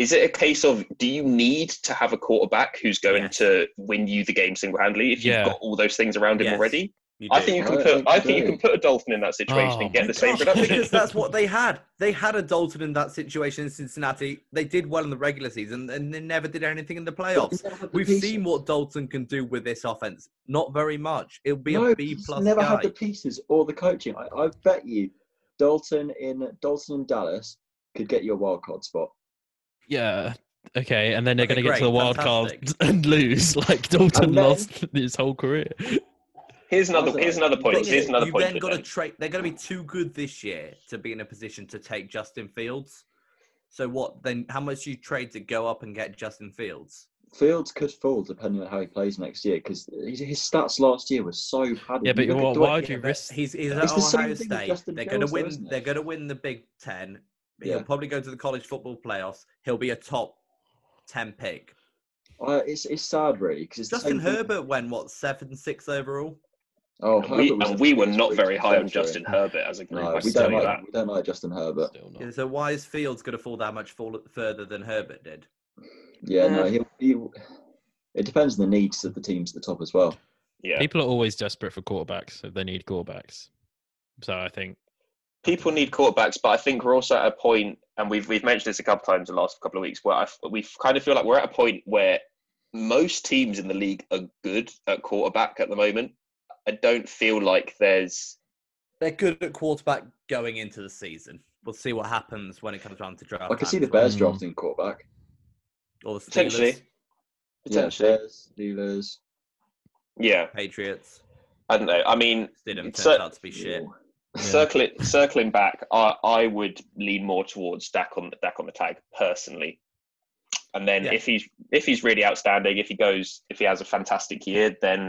[SPEAKER 2] is it a case of do you need to have a quarterback who's going
[SPEAKER 3] Yes.
[SPEAKER 2] to win you the game single-handedly if you've got all those things around him
[SPEAKER 3] Yes.
[SPEAKER 2] already I think you can
[SPEAKER 5] I
[SPEAKER 2] put I
[SPEAKER 5] you
[SPEAKER 2] think you can put a Dalton in that situation
[SPEAKER 4] Oh
[SPEAKER 2] and get the same
[SPEAKER 3] Gosh,
[SPEAKER 2] production
[SPEAKER 3] because that's what they had. They had a Dalton in that situation in Cincinnati. They did well in the regular season, and they never did anything in the playoffs. We've seen what Dalton can do with this offense. Not very much. It'll be
[SPEAKER 5] no,
[SPEAKER 3] a B
[SPEAKER 5] he's
[SPEAKER 3] plus
[SPEAKER 5] never
[SPEAKER 3] guy.
[SPEAKER 5] had the pieces or the coaching. I, I bet you, Dalton in Dalton in Dallas could get you a wild card spot.
[SPEAKER 4] Yeah. Okay, and then they're
[SPEAKER 3] Okay,
[SPEAKER 4] going to get to the wild card and lose, like Dalton
[SPEAKER 5] then-
[SPEAKER 4] lost his whole career.
[SPEAKER 2] Here's another. Here's another point. Here's
[SPEAKER 3] is,
[SPEAKER 2] another
[SPEAKER 3] you've
[SPEAKER 2] point.
[SPEAKER 3] then got to
[SPEAKER 2] them.
[SPEAKER 3] trade. They're going to be too good this year to be in a position to take Justin Fields. So what then? How much do you trade to go up and get Justin Fields?
[SPEAKER 5] Fields could fall depending on how he plays next year because his, his stats last year were so bad.
[SPEAKER 4] Yeah, but
[SPEAKER 5] You look at
[SPEAKER 4] why-
[SPEAKER 5] Dwight-
[SPEAKER 4] would you risk?
[SPEAKER 3] He's, he's
[SPEAKER 5] It's
[SPEAKER 3] at
[SPEAKER 5] the same
[SPEAKER 3] Ohio
[SPEAKER 5] thing with
[SPEAKER 3] State. They're going to
[SPEAKER 5] Fields, though,
[SPEAKER 3] win. They're going to win the Big Ten. He'll
[SPEAKER 5] Yeah.
[SPEAKER 3] probably go to the college football playoffs. He'll be a top ten pick.
[SPEAKER 5] Uh, it's it's sad really because
[SPEAKER 3] Justin Herbert went what seven six overall.
[SPEAKER 5] Oh,
[SPEAKER 2] And we, and we were not very high on. Justin Herbert as a group.
[SPEAKER 5] No, we don't like we don't like Justin Herbert.
[SPEAKER 3] Yeah, so why is Fields going to fall that much fall further than Herbert did?
[SPEAKER 5] Yeah, no, he, he it depends on the needs of the teams at the top as well.
[SPEAKER 2] Yeah,
[SPEAKER 4] People are always desperate for quarterbacks if they need quarterbacks. So I think
[SPEAKER 2] people need quarterbacks, but I think we're also at a point, and we've we've mentioned this a couple times in the last couple of weeks, where I, we kind of feel like we're at a point where most teams in the league are good at quarterback at the moment. I don't feel like there's
[SPEAKER 3] They're good at quarterback going into the season. We'll see what happens when it comes around to draft.
[SPEAKER 5] I can see the
[SPEAKER 3] as well.
[SPEAKER 5] Bears
[SPEAKER 4] Mm.
[SPEAKER 5] drafting quarterback.
[SPEAKER 3] or the
[SPEAKER 2] potentially,
[SPEAKER 3] Steelers,
[SPEAKER 2] potentially,
[SPEAKER 5] Yeah, Bears, Steelers.
[SPEAKER 2] yeah.
[SPEAKER 3] Patriots.
[SPEAKER 2] I don't know. I mean,
[SPEAKER 3] Stidham
[SPEAKER 2] It's
[SPEAKER 3] turns
[SPEAKER 2] cer-
[SPEAKER 3] out to be shit.
[SPEAKER 4] Yeah.
[SPEAKER 2] circling circling back, I, I would lean more towards Dak on Dak on the tag personally. And then
[SPEAKER 3] Yeah.
[SPEAKER 2] if he's if he's really outstanding, if he goes if he has a fantastic year, then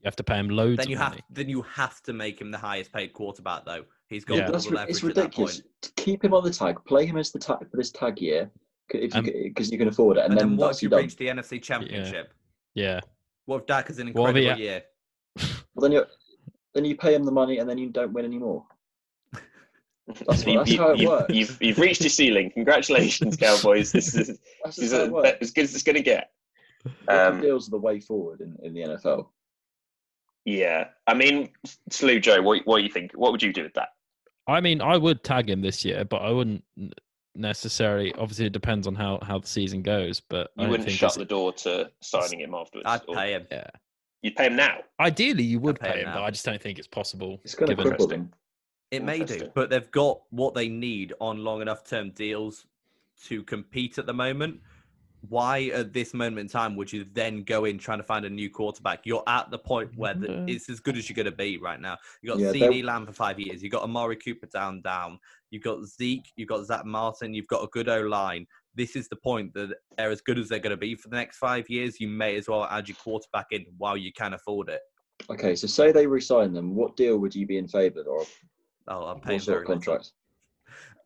[SPEAKER 4] you have to pay him loads
[SPEAKER 3] Then
[SPEAKER 4] of
[SPEAKER 3] you have
[SPEAKER 4] money.
[SPEAKER 3] then you have to make him the highest paid quarterback though. He's got
[SPEAKER 4] Yeah.
[SPEAKER 3] all the leverage
[SPEAKER 5] it's
[SPEAKER 3] at that
[SPEAKER 5] ridiculous.
[SPEAKER 3] point.
[SPEAKER 5] Keep him on the tag, play him as the tag for this tag year, because
[SPEAKER 4] Um,
[SPEAKER 5] you can afford it, and,
[SPEAKER 3] And,
[SPEAKER 5] then,
[SPEAKER 3] then what if you
[SPEAKER 5] you done.
[SPEAKER 3] reach the NFC Championship?
[SPEAKER 4] Yeah.
[SPEAKER 3] What if Dak has an
[SPEAKER 4] What if
[SPEAKER 3] incredible
[SPEAKER 4] he-
[SPEAKER 3] year?
[SPEAKER 5] Well, then you then you pay him the money, and then you don't win anymore. That's,
[SPEAKER 2] you,
[SPEAKER 5] what, that's how it
[SPEAKER 2] you,
[SPEAKER 5] works.
[SPEAKER 2] You've, you've reached your ceiling. Congratulations, Cowboys. This is, this is a- as good as it's going to get.
[SPEAKER 5] Record
[SPEAKER 2] Um,
[SPEAKER 5] deals are the way forward in, in the NFL.
[SPEAKER 2] yeah, I mean, Slew Joe, what, what do you think? What would you do with that?
[SPEAKER 4] I mean, I would tag him this year, but I wouldn't necessarily. Obviously, it depends on how, how the season goes. But I
[SPEAKER 2] You
[SPEAKER 4] don't
[SPEAKER 2] wouldn't
[SPEAKER 4] think
[SPEAKER 2] shut the door to signing him afterwards.
[SPEAKER 3] I'd
[SPEAKER 2] or-
[SPEAKER 3] pay him.
[SPEAKER 4] Yeah.
[SPEAKER 2] You'd pay him now.
[SPEAKER 4] Ideally, you would
[SPEAKER 3] pay
[SPEAKER 4] pay
[SPEAKER 3] him
[SPEAKER 4] him, but. I just don't think it's possible.
[SPEAKER 5] It's going to
[SPEAKER 4] given-
[SPEAKER 5] cripple them.
[SPEAKER 3] It may do, but they've got what they need on long enough term deals to compete at the moment. why at this moment in time would you then go in trying to find a new quarterback? You're at the point where the,
[SPEAKER 4] Yeah.
[SPEAKER 3] it's as good as you're going to be right now. You got
[SPEAKER 5] Yeah,
[SPEAKER 3] CeeDee
[SPEAKER 5] they're-
[SPEAKER 3] Lamb for five years. You got Amari Cooper down, down. You've got Zeke. You've got Zach Martin. You've got a good O line. This is the point that they're as good as they're going to be for the next five years. You may as well add your quarterback in while you can afford it.
[SPEAKER 5] Okay, so say they resign them, what deal would you be in favour of?
[SPEAKER 3] Oh, I'm paying
[SPEAKER 5] What sort of contract?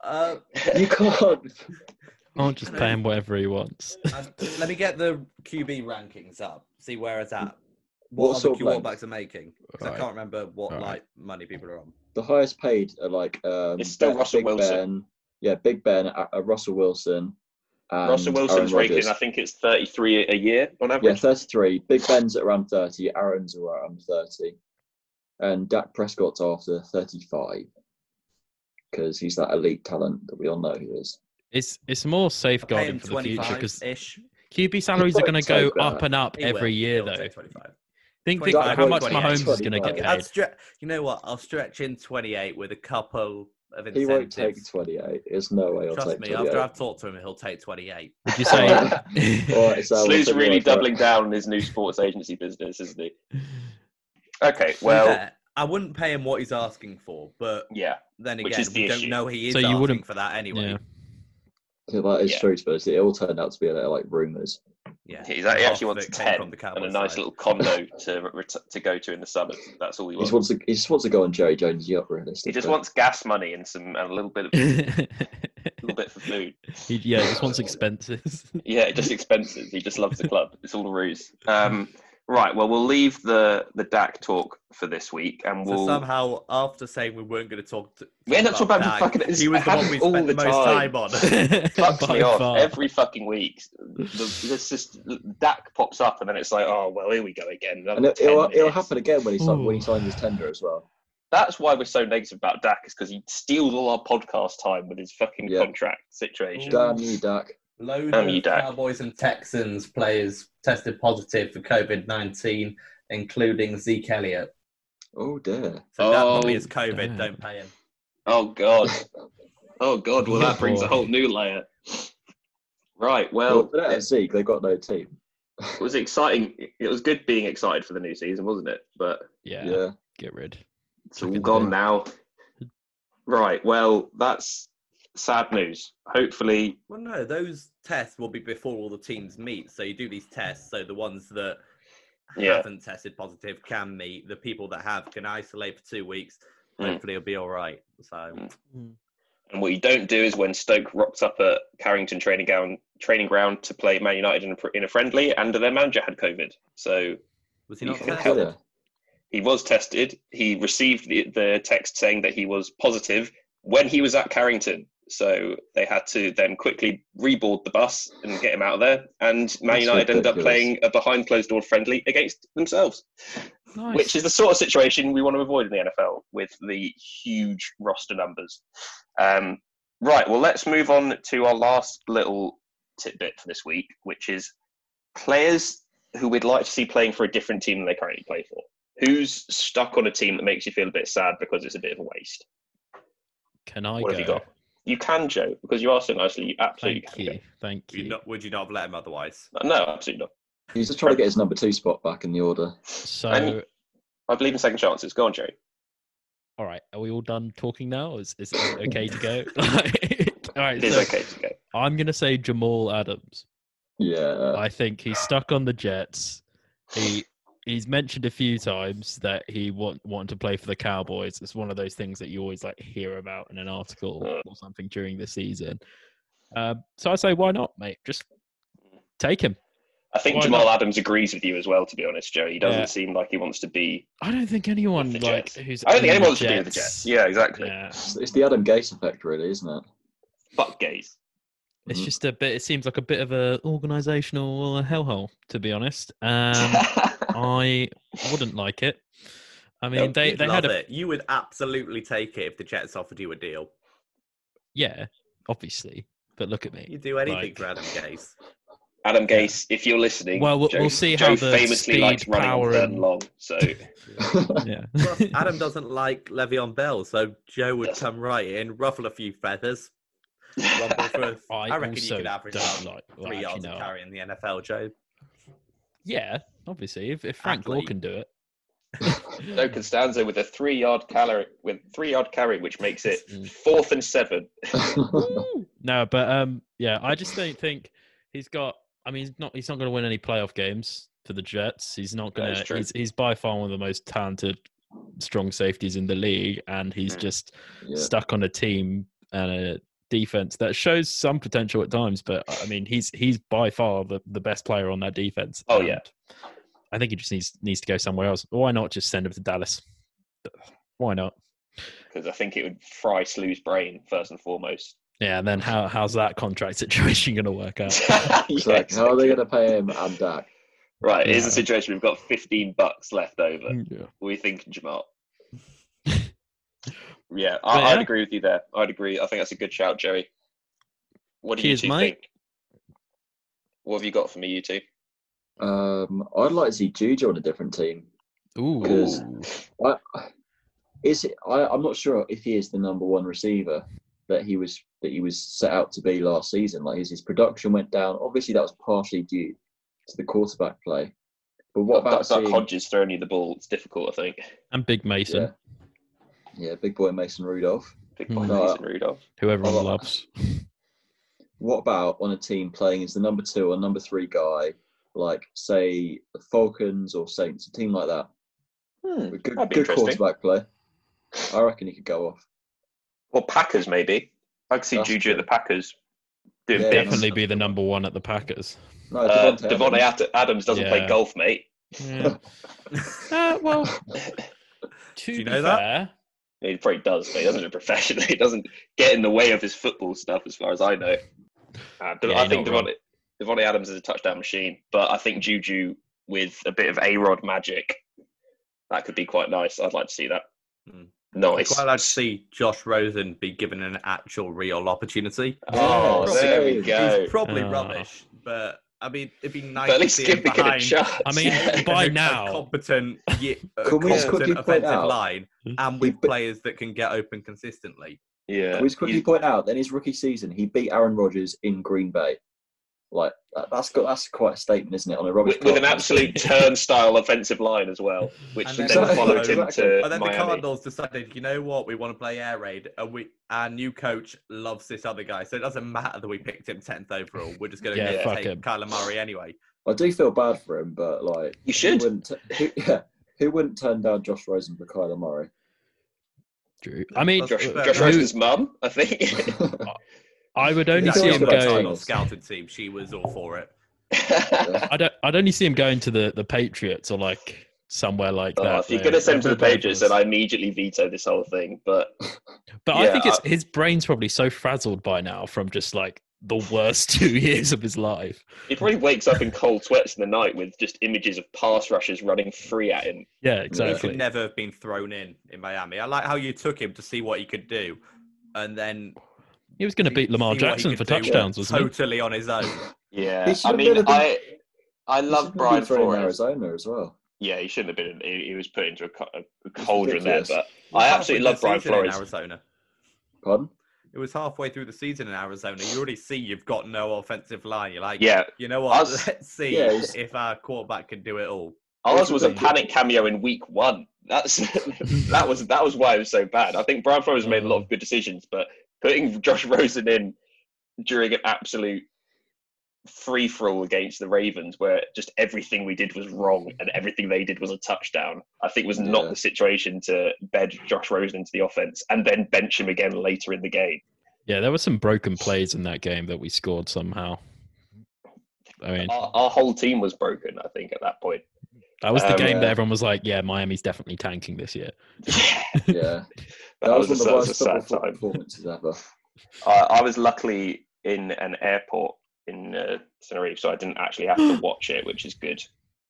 [SPEAKER 3] Uh,
[SPEAKER 5] You can't.
[SPEAKER 4] I'll just pay him whatever he wants.
[SPEAKER 3] Uh, let me get the QB rankings up. See where it's at.
[SPEAKER 5] What
[SPEAKER 3] What,
[SPEAKER 5] sort
[SPEAKER 3] other
[SPEAKER 5] of
[SPEAKER 3] quarterbacks are making? Because I can't remember what
[SPEAKER 4] Right.
[SPEAKER 3] like money people are on.
[SPEAKER 5] The highest paid are like um,
[SPEAKER 2] It's still
[SPEAKER 5] Ben-
[SPEAKER 2] Russell
[SPEAKER 5] Big
[SPEAKER 2] Wilson.
[SPEAKER 5] Ben. Yeah, Big Ben, uh, Russell Wilson. And
[SPEAKER 2] Russell Wilson's
[SPEAKER 5] Aaron
[SPEAKER 2] rated,
[SPEAKER 5] Rodgers.
[SPEAKER 2] I think it's 33 a year on average.
[SPEAKER 5] Yeah,
[SPEAKER 2] average.
[SPEAKER 5] 33. Big Ben's at around 30. Aaron's around 30. And Dak Prescott's after 35. Because he's that elite talent that we all know he is.
[SPEAKER 4] It's it's more safeguarding for the future
[SPEAKER 3] 25
[SPEAKER 4] because
[SPEAKER 3] ish.
[SPEAKER 4] QB salaries are going to go
[SPEAKER 5] that.
[SPEAKER 4] up and up
[SPEAKER 3] He will.
[SPEAKER 4] every year,
[SPEAKER 3] He'll
[SPEAKER 4] though.
[SPEAKER 3] take 25.
[SPEAKER 4] Think, think how much
[SPEAKER 3] 28,
[SPEAKER 4] Mahomes is going to
[SPEAKER 5] 25.
[SPEAKER 4] get
[SPEAKER 3] I'll
[SPEAKER 4] paid.
[SPEAKER 3] stre- you know what? I'll stretch in 28 with a couple of
[SPEAKER 5] He won't take 28. There's no way he'll
[SPEAKER 3] Trust
[SPEAKER 5] take
[SPEAKER 3] me,
[SPEAKER 5] 28.
[SPEAKER 3] after I've talked to him, he'll take 28.
[SPEAKER 4] Would you say?
[SPEAKER 5] Alright,
[SPEAKER 2] Slew's really
[SPEAKER 5] your word for it.
[SPEAKER 2] doubling down on his new sports agency business, isn't he? Okay, well,
[SPEAKER 3] fair, I wouldn't pay him what he's asking for, but
[SPEAKER 2] yeah.
[SPEAKER 3] then again,
[SPEAKER 2] the
[SPEAKER 3] we don't
[SPEAKER 2] issue.
[SPEAKER 3] know he is
[SPEAKER 4] So you
[SPEAKER 3] asking
[SPEAKER 4] wouldn't-
[SPEAKER 3] for that anyway.
[SPEAKER 4] yeah.
[SPEAKER 5] Yeah, that is
[SPEAKER 2] Yeah.
[SPEAKER 5] true, but it all turned out to be uh, like rumours.
[SPEAKER 3] Yeah,
[SPEAKER 2] He's, he actually
[SPEAKER 3] Half
[SPEAKER 2] wants
[SPEAKER 3] it came
[SPEAKER 2] 10
[SPEAKER 3] from the
[SPEAKER 2] and a nice
[SPEAKER 3] side.
[SPEAKER 2] little condo to to go to in the summers. That's all he
[SPEAKER 5] He
[SPEAKER 2] wants.
[SPEAKER 5] just wants to, he just wants to go on Jerry Jones' yacht, realistically.
[SPEAKER 2] He just wants gas money and some and a little bit of a little bit for food.
[SPEAKER 4] He- yeah, he just wants expenses.
[SPEAKER 2] Yeah, just expenses. He just loves the club. It's all a ruse. Um, right. Well, we'll leave the the Dak talk for this week, and
[SPEAKER 3] So
[SPEAKER 2] we'll.
[SPEAKER 3] somehow, after saying we weren't going to talk, to,
[SPEAKER 2] We end up talking about
[SPEAKER 3] Dak,
[SPEAKER 2] fucking-
[SPEAKER 3] he was the one we
[SPEAKER 2] all
[SPEAKER 3] spent the
[SPEAKER 2] the
[SPEAKER 3] most
[SPEAKER 2] time.
[SPEAKER 3] time on.
[SPEAKER 2] fucks me off
[SPEAKER 4] far.
[SPEAKER 2] every fucking week. The, this just Dak pops up, and then it's like, oh well, here we go again.
[SPEAKER 5] And it, it'll, it'll happen again when he, sign, when he signs his tender as well.
[SPEAKER 2] That's why we're so negative about Dak, is because he steals all our podcast time with his fucking
[SPEAKER 5] Yeah.
[SPEAKER 2] contract situation.
[SPEAKER 5] Damn you, Dak.
[SPEAKER 3] Loads
[SPEAKER 2] Damn you,
[SPEAKER 3] of
[SPEAKER 2] Dak.
[SPEAKER 3] Cowboys and Texans players tested positive for COVID nineteen, including Zeke Elliott.
[SPEAKER 5] Oh dear.
[SPEAKER 3] So that
[SPEAKER 2] Oh,
[SPEAKER 3] probably is COVID.
[SPEAKER 4] damn.
[SPEAKER 3] Don't pay him.
[SPEAKER 2] Oh god. Oh god. Well, that brings a whole new layer. Right.
[SPEAKER 5] Well,
[SPEAKER 2] Well,
[SPEAKER 5] without
[SPEAKER 2] it
[SPEAKER 5] Zeke, they've got no team.
[SPEAKER 2] It was exciting. It was good being excited for the new season, wasn't it? But
[SPEAKER 4] yeah,
[SPEAKER 5] Yeah.
[SPEAKER 4] get rid.
[SPEAKER 2] it's all
[SPEAKER 4] Fucking
[SPEAKER 2] gone
[SPEAKER 4] do.
[SPEAKER 2] now. Right. Well, that's sad news. Hopefully,
[SPEAKER 3] Well, no, those tests will be before all the teams meet. So you do these tests. So the ones that
[SPEAKER 2] Yeah.
[SPEAKER 3] haven't tested positive can meet. The people that have can isolate for two weeks.
[SPEAKER 2] Mm.
[SPEAKER 3] Hopefully, it'll be all right. So
[SPEAKER 2] Mm. And what you don't do is when Stoke rocks up at Carrington training ground, training ground to play Man United in a, in a friendly, and their manager had COVID. So
[SPEAKER 3] was he not
[SPEAKER 2] can
[SPEAKER 3] tested?
[SPEAKER 2] he was tested. He received the, the text saying that he was positive when he was at Carrington. So they had to then quickly reboard the bus and get him out of there. And Man
[SPEAKER 5] That's
[SPEAKER 2] United ended up playing a behind closed door friendly against themselves,
[SPEAKER 4] Nice.
[SPEAKER 2] which is the sort of situation we want to avoid in the NFL with the huge roster numbers. Um, right, well, let's move on to our last little tidbit for this week, which is players who we'd like to see playing for a different team than they currently play for. Who's stuck on a team that makes you feel a bit sad because it's a bit of a waste?
[SPEAKER 4] Can I
[SPEAKER 2] what
[SPEAKER 4] go?
[SPEAKER 2] Have you can, Joe, because you are so nicely. You absolutely
[SPEAKER 4] Thank
[SPEAKER 2] can.
[SPEAKER 4] you. Thank
[SPEAKER 3] You
[SPEAKER 4] you.
[SPEAKER 3] not, would you not have let him otherwise?
[SPEAKER 2] No, absolutely not.
[SPEAKER 5] He's just trying to get his number two spot back in the order.
[SPEAKER 4] So,
[SPEAKER 2] And- I believe in second chances. Go on, Jerry.
[SPEAKER 4] all right, are we all done talking now? Is, is it okay to go? all right,
[SPEAKER 2] It is
[SPEAKER 4] so
[SPEAKER 2] okay to go.
[SPEAKER 4] I'm going to say Jamal Adams.
[SPEAKER 5] Yeah.
[SPEAKER 4] I think he's stuck on the Jets. He he's mentioned a few times that he want wanted to play for the Cowboys. It's one of those things that you always like hear about in an article
[SPEAKER 2] Mm.
[SPEAKER 4] or something during the season. Um, so I say, why not, mate? Just take him.
[SPEAKER 2] I think
[SPEAKER 4] Why
[SPEAKER 2] Jamal
[SPEAKER 4] not?
[SPEAKER 2] Adams agrees with you as well. To be honest, Joe, he doesn't
[SPEAKER 4] Yeah.
[SPEAKER 2] seem like he wants to be
[SPEAKER 4] I don't think anyone
[SPEAKER 2] the
[SPEAKER 4] like
[SPEAKER 2] Jets.
[SPEAKER 4] who's.
[SPEAKER 2] I don't think anyone
[SPEAKER 4] the
[SPEAKER 2] wants to be with the Jets. Yeah, exactly.
[SPEAKER 4] Yeah,
[SPEAKER 5] It's, it's the Adam Gase effect, really, isn't it?
[SPEAKER 2] Fuck gays.
[SPEAKER 4] It's
[SPEAKER 5] Mhm.
[SPEAKER 4] just a bit. It seems like a bit of a organisational hellhole, to be honest. Um, I wouldn't like it. I mean,
[SPEAKER 3] No,
[SPEAKER 4] they
[SPEAKER 3] you'd
[SPEAKER 4] they had
[SPEAKER 3] love
[SPEAKER 4] a
[SPEAKER 3] it. You would absolutely take it if the Jets offered you a deal.
[SPEAKER 4] yeah, obviously. But look at me.
[SPEAKER 3] You'd do anything
[SPEAKER 4] Like-
[SPEAKER 3] for Adam Gase.
[SPEAKER 2] Adam Gase, if you're listening,
[SPEAKER 4] Well, we'll-
[SPEAKER 2] Joe,
[SPEAKER 4] we'll see
[SPEAKER 2] Joe
[SPEAKER 4] how the
[SPEAKER 2] famously likes
[SPEAKER 4] speed,
[SPEAKER 2] running
[SPEAKER 4] power,
[SPEAKER 2] on
[SPEAKER 4] and-
[SPEAKER 2] and long. So
[SPEAKER 4] Yeah.
[SPEAKER 3] Plus, Adam doesn't like Le'Veon Bell, so Joe would come right in, ruffle a few feathers, rumble for.
[SPEAKER 4] I,
[SPEAKER 3] I, reckon you
[SPEAKER 4] also
[SPEAKER 3] could average
[SPEAKER 4] don't
[SPEAKER 3] about
[SPEAKER 4] like. well,
[SPEAKER 3] three
[SPEAKER 4] actually,
[SPEAKER 3] yards
[SPEAKER 4] no.
[SPEAKER 3] of carry in the NFL, Joe.
[SPEAKER 4] Yeah, obviously, if, if Frank Gore can do it.
[SPEAKER 2] Joe Costanzo with a three yard carry with three yard carry, which makes it
[SPEAKER 4] Mm.
[SPEAKER 2] fourth and seven.
[SPEAKER 4] no, but um, yeah, I just don't think he's got. I mean, he's not. He's not going to win any playoff games for the Jets. He's not going to. He's, he's by far one of the most talented, strong safeties in the league, and he's
[SPEAKER 2] Mm.
[SPEAKER 4] just
[SPEAKER 5] yeah.
[SPEAKER 4] stuck on a team and a defense that shows some potential at times. But I mean, he's he's by far the, the best player on that defense.
[SPEAKER 2] Oh, um,
[SPEAKER 4] yeah. I think he just needs needs to go somewhere else. Why not just send him to Dallas? Why not?
[SPEAKER 2] Because I think it would fry Slew's brain first and foremost.
[SPEAKER 4] Yeah, and then how how's that contract situation going to work out?
[SPEAKER 2] Yeah,
[SPEAKER 5] like, how are they going to pay him and Dak?
[SPEAKER 2] Right, here's the situation. We've got 15 bucks left over.
[SPEAKER 4] Mm, yeah.
[SPEAKER 2] What are you thinking, Jamal? Yeah, I,
[SPEAKER 4] But
[SPEAKER 2] I'd
[SPEAKER 4] yeah.
[SPEAKER 2] agree with you there. I'd agree. I think that's a good shout, Joey. What do
[SPEAKER 4] Cheers,
[SPEAKER 2] you two
[SPEAKER 4] mate.
[SPEAKER 2] think? What have you got for me, you two?
[SPEAKER 5] Um, I'd like to see Juju on a different team.
[SPEAKER 4] Ooh.
[SPEAKER 5] Because- I, is it, I, I'm not sure if he is the number one receiver that he was that he was set out to be last season. Like his, his production went down. Obviously, that was partially due to the quarterback play. But what about
[SPEAKER 2] Duck, Duck
[SPEAKER 5] seeing,
[SPEAKER 2] Hodges throwing you the ball? It's difficult, I think.
[SPEAKER 4] and Big Mason,
[SPEAKER 5] Yeah. Yeah, big boy Mason Rudolph.
[SPEAKER 2] Big
[SPEAKER 4] Hmm.
[SPEAKER 2] boy
[SPEAKER 5] No,
[SPEAKER 2] Mason Rudolph.
[SPEAKER 4] who everyone
[SPEAKER 5] Oh,
[SPEAKER 4] loves.
[SPEAKER 5] What about on a team playing as the number two or number three guy, like say the Falcons or Saints, a team like that,
[SPEAKER 2] Hmm,
[SPEAKER 5] with good,
[SPEAKER 2] that'd be
[SPEAKER 5] good quarterback play. I reckon he could go off.
[SPEAKER 2] Or Packers, maybe. I could see
[SPEAKER 5] That's
[SPEAKER 2] Juju at the Packers doing
[SPEAKER 5] Yeah.
[SPEAKER 4] Definitely be the number one at the Packers.
[SPEAKER 5] No,
[SPEAKER 2] Uh,
[SPEAKER 5] Davante
[SPEAKER 2] Davante
[SPEAKER 5] Adams.
[SPEAKER 2] Ad- Adams doesn't play golf, mate.
[SPEAKER 4] Yeah. uh, well, to
[SPEAKER 3] you
[SPEAKER 4] be
[SPEAKER 3] know that?
[SPEAKER 4] Fair,
[SPEAKER 2] He probably does, but he doesn't do it professionally. He doesn't get in the way of his football stuff, as far as I know. Uh, De-
[SPEAKER 4] Yeah,
[SPEAKER 2] I think
[SPEAKER 4] not wrong.
[SPEAKER 2] Davante, Davante Adams is a touchdown machine, but I think Juju with a bit of A Rod magic, that could be quite nice. I'd like to see that.
[SPEAKER 3] Hmm.
[SPEAKER 2] Nice.
[SPEAKER 3] Quite like to see Josh Rosen be given an actual real opportunity.
[SPEAKER 2] Oh,
[SPEAKER 5] Yeah,
[SPEAKER 2] there we
[SPEAKER 5] he's
[SPEAKER 2] go.
[SPEAKER 3] He's probably
[SPEAKER 4] Oh.
[SPEAKER 3] rubbish, but I mean, it'd be nice
[SPEAKER 2] But at
[SPEAKER 3] to
[SPEAKER 2] least
[SPEAKER 3] see
[SPEAKER 2] give
[SPEAKER 3] him
[SPEAKER 2] me a
[SPEAKER 3] behind
[SPEAKER 2] chance.
[SPEAKER 4] I mean,
[SPEAKER 3] a-
[SPEAKER 4] by
[SPEAKER 3] a
[SPEAKER 4] now-
[SPEAKER 3] competent, ye- uh, a
[SPEAKER 5] Can we quickly
[SPEAKER 3] competent
[SPEAKER 5] point
[SPEAKER 3] offensive
[SPEAKER 5] out-
[SPEAKER 3] line, hmm?
[SPEAKER 5] and
[SPEAKER 3] with
[SPEAKER 5] be-
[SPEAKER 3] players that can get open consistently.
[SPEAKER 2] yeah.
[SPEAKER 5] Can we just quickly point out, then his rookie season, he beat Aaron Rodgers in Green Bay. Like that, that's got that's quite a statement, isn't it? On a rubbish
[SPEAKER 2] with, with an absolute turnstile offensive line as well, which
[SPEAKER 3] And
[SPEAKER 2] then,
[SPEAKER 5] then-
[SPEAKER 2] followed
[SPEAKER 5] Exactly,
[SPEAKER 2] him to
[SPEAKER 3] And then the Cardinals decided, you know what, we want to play air raid, and we our new coach loves this other guy, so it doesn't matter that we picked him tenth overall. We're just going to
[SPEAKER 4] Yeah,
[SPEAKER 3] go take
[SPEAKER 4] him.
[SPEAKER 3] Kyler Murray anyway.
[SPEAKER 5] I do feel bad for him, but like
[SPEAKER 2] You should.
[SPEAKER 5] Who wouldn't, who, yeah, who wouldn't turn down Josh Rosen for Kyler Murray?
[SPEAKER 4] Drew. I mean,
[SPEAKER 2] Josh, Josh Rosen's mum, I think.
[SPEAKER 4] I would only see him
[SPEAKER 5] going. that
[SPEAKER 4] go.
[SPEAKER 5] time.
[SPEAKER 3] Scouted team, she was all for it.
[SPEAKER 4] I don't. I'd only see him going to the the Patriots or like somewhere like
[SPEAKER 2] Oh,
[SPEAKER 4] that.
[SPEAKER 2] if you're going to send him to the
[SPEAKER 4] where
[SPEAKER 2] Patriots,
[SPEAKER 4] Bengals-
[SPEAKER 2] then I immediately veto this whole thing. But
[SPEAKER 4] But I think it's
[SPEAKER 2] I-
[SPEAKER 4] his brain's probably so frazzled by now from just like the worst two years of his life.
[SPEAKER 2] he probably wakes up in cold sweats in the night with just images of pass rushers running free at him.
[SPEAKER 4] Yeah, exactly.
[SPEAKER 3] He
[SPEAKER 4] exactly.
[SPEAKER 3] should never have been thrown in in Miami. I like how you took him to see what he could do, and then
[SPEAKER 4] He was going to beat Lamar
[SPEAKER 3] see what he
[SPEAKER 4] Jackson for touchdowns, wasn't he?
[SPEAKER 3] totally on his own.
[SPEAKER 2] Yeah, I mean,
[SPEAKER 5] been-
[SPEAKER 2] I I love
[SPEAKER 5] been
[SPEAKER 2] Brian
[SPEAKER 5] thrown in
[SPEAKER 2] Flores.
[SPEAKER 5] Arizona as well.
[SPEAKER 2] Yeah, he shouldn't have been. He, he was put into a, a cauldron there, but
[SPEAKER 3] It
[SPEAKER 2] I absolutely love
[SPEAKER 3] the
[SPEAKER 2] Brian
[SPEAKER 3] season in
[SPEAKER 2] Flores.
[SPEAKER 3] Arizona.
[SPEAKER 5] Pardon?
[SPEAKER 3] It was halfway through the season in Arizona. You already see you've got no offensive line. You're like,
[SPEAKER 2] Yeah,
[SPEAKER 3] you know what?
[SPEAKER 2] Us-
[SPEAKER 3] Let's see
[SPEAKER 5] Yeah, it's-
[SPEAKER 3] if our quarterback can do it all.
[SPEAKER 2] ours was a panic cameo in week one. That's that was that was why it was so bad. I think Brian Flores made a lot of mm. good decisions, but putting Josh Rosen in during an absolute free for all against the Ravens, where just everything we did was wrong and everything they did was a touchdown, I think was not
[SPEAKER 5] Yeah.
[SPEAKER 2] the situation to bed Josh Rosen into the offense and then bench him again later in the game.
[SPEAKER 4] Yeah, there were some broken plays in that game that we scored somehow. I mean,
[SPEAKER 2] Our, our whole team was broken, I think, at that point.
[SPEAKER 4] That was the
[SPEAKER 2] um,
[SPEAKER 4] game that everyone was like, "Yeah, Miami's definitely tanking this year."
[SPEAKER 5] Yeah,
[SPEAKER 2] that,
[SPEAKER 5] that was,
[SPEAKER 2] was,
[SPEAKER 5] one
[SPEAKER 2] a,
[SPEAKER 5] of the worst
[SPEAKER 2] sad
[SPEAKER 5] football
[SPEAKER 2] time.
[SPEAKER 5] performances ever.
[SPEAKER 2] I, I was luckily in an airport in uh, Tenerife, so I didn't actually have to watch it, which is good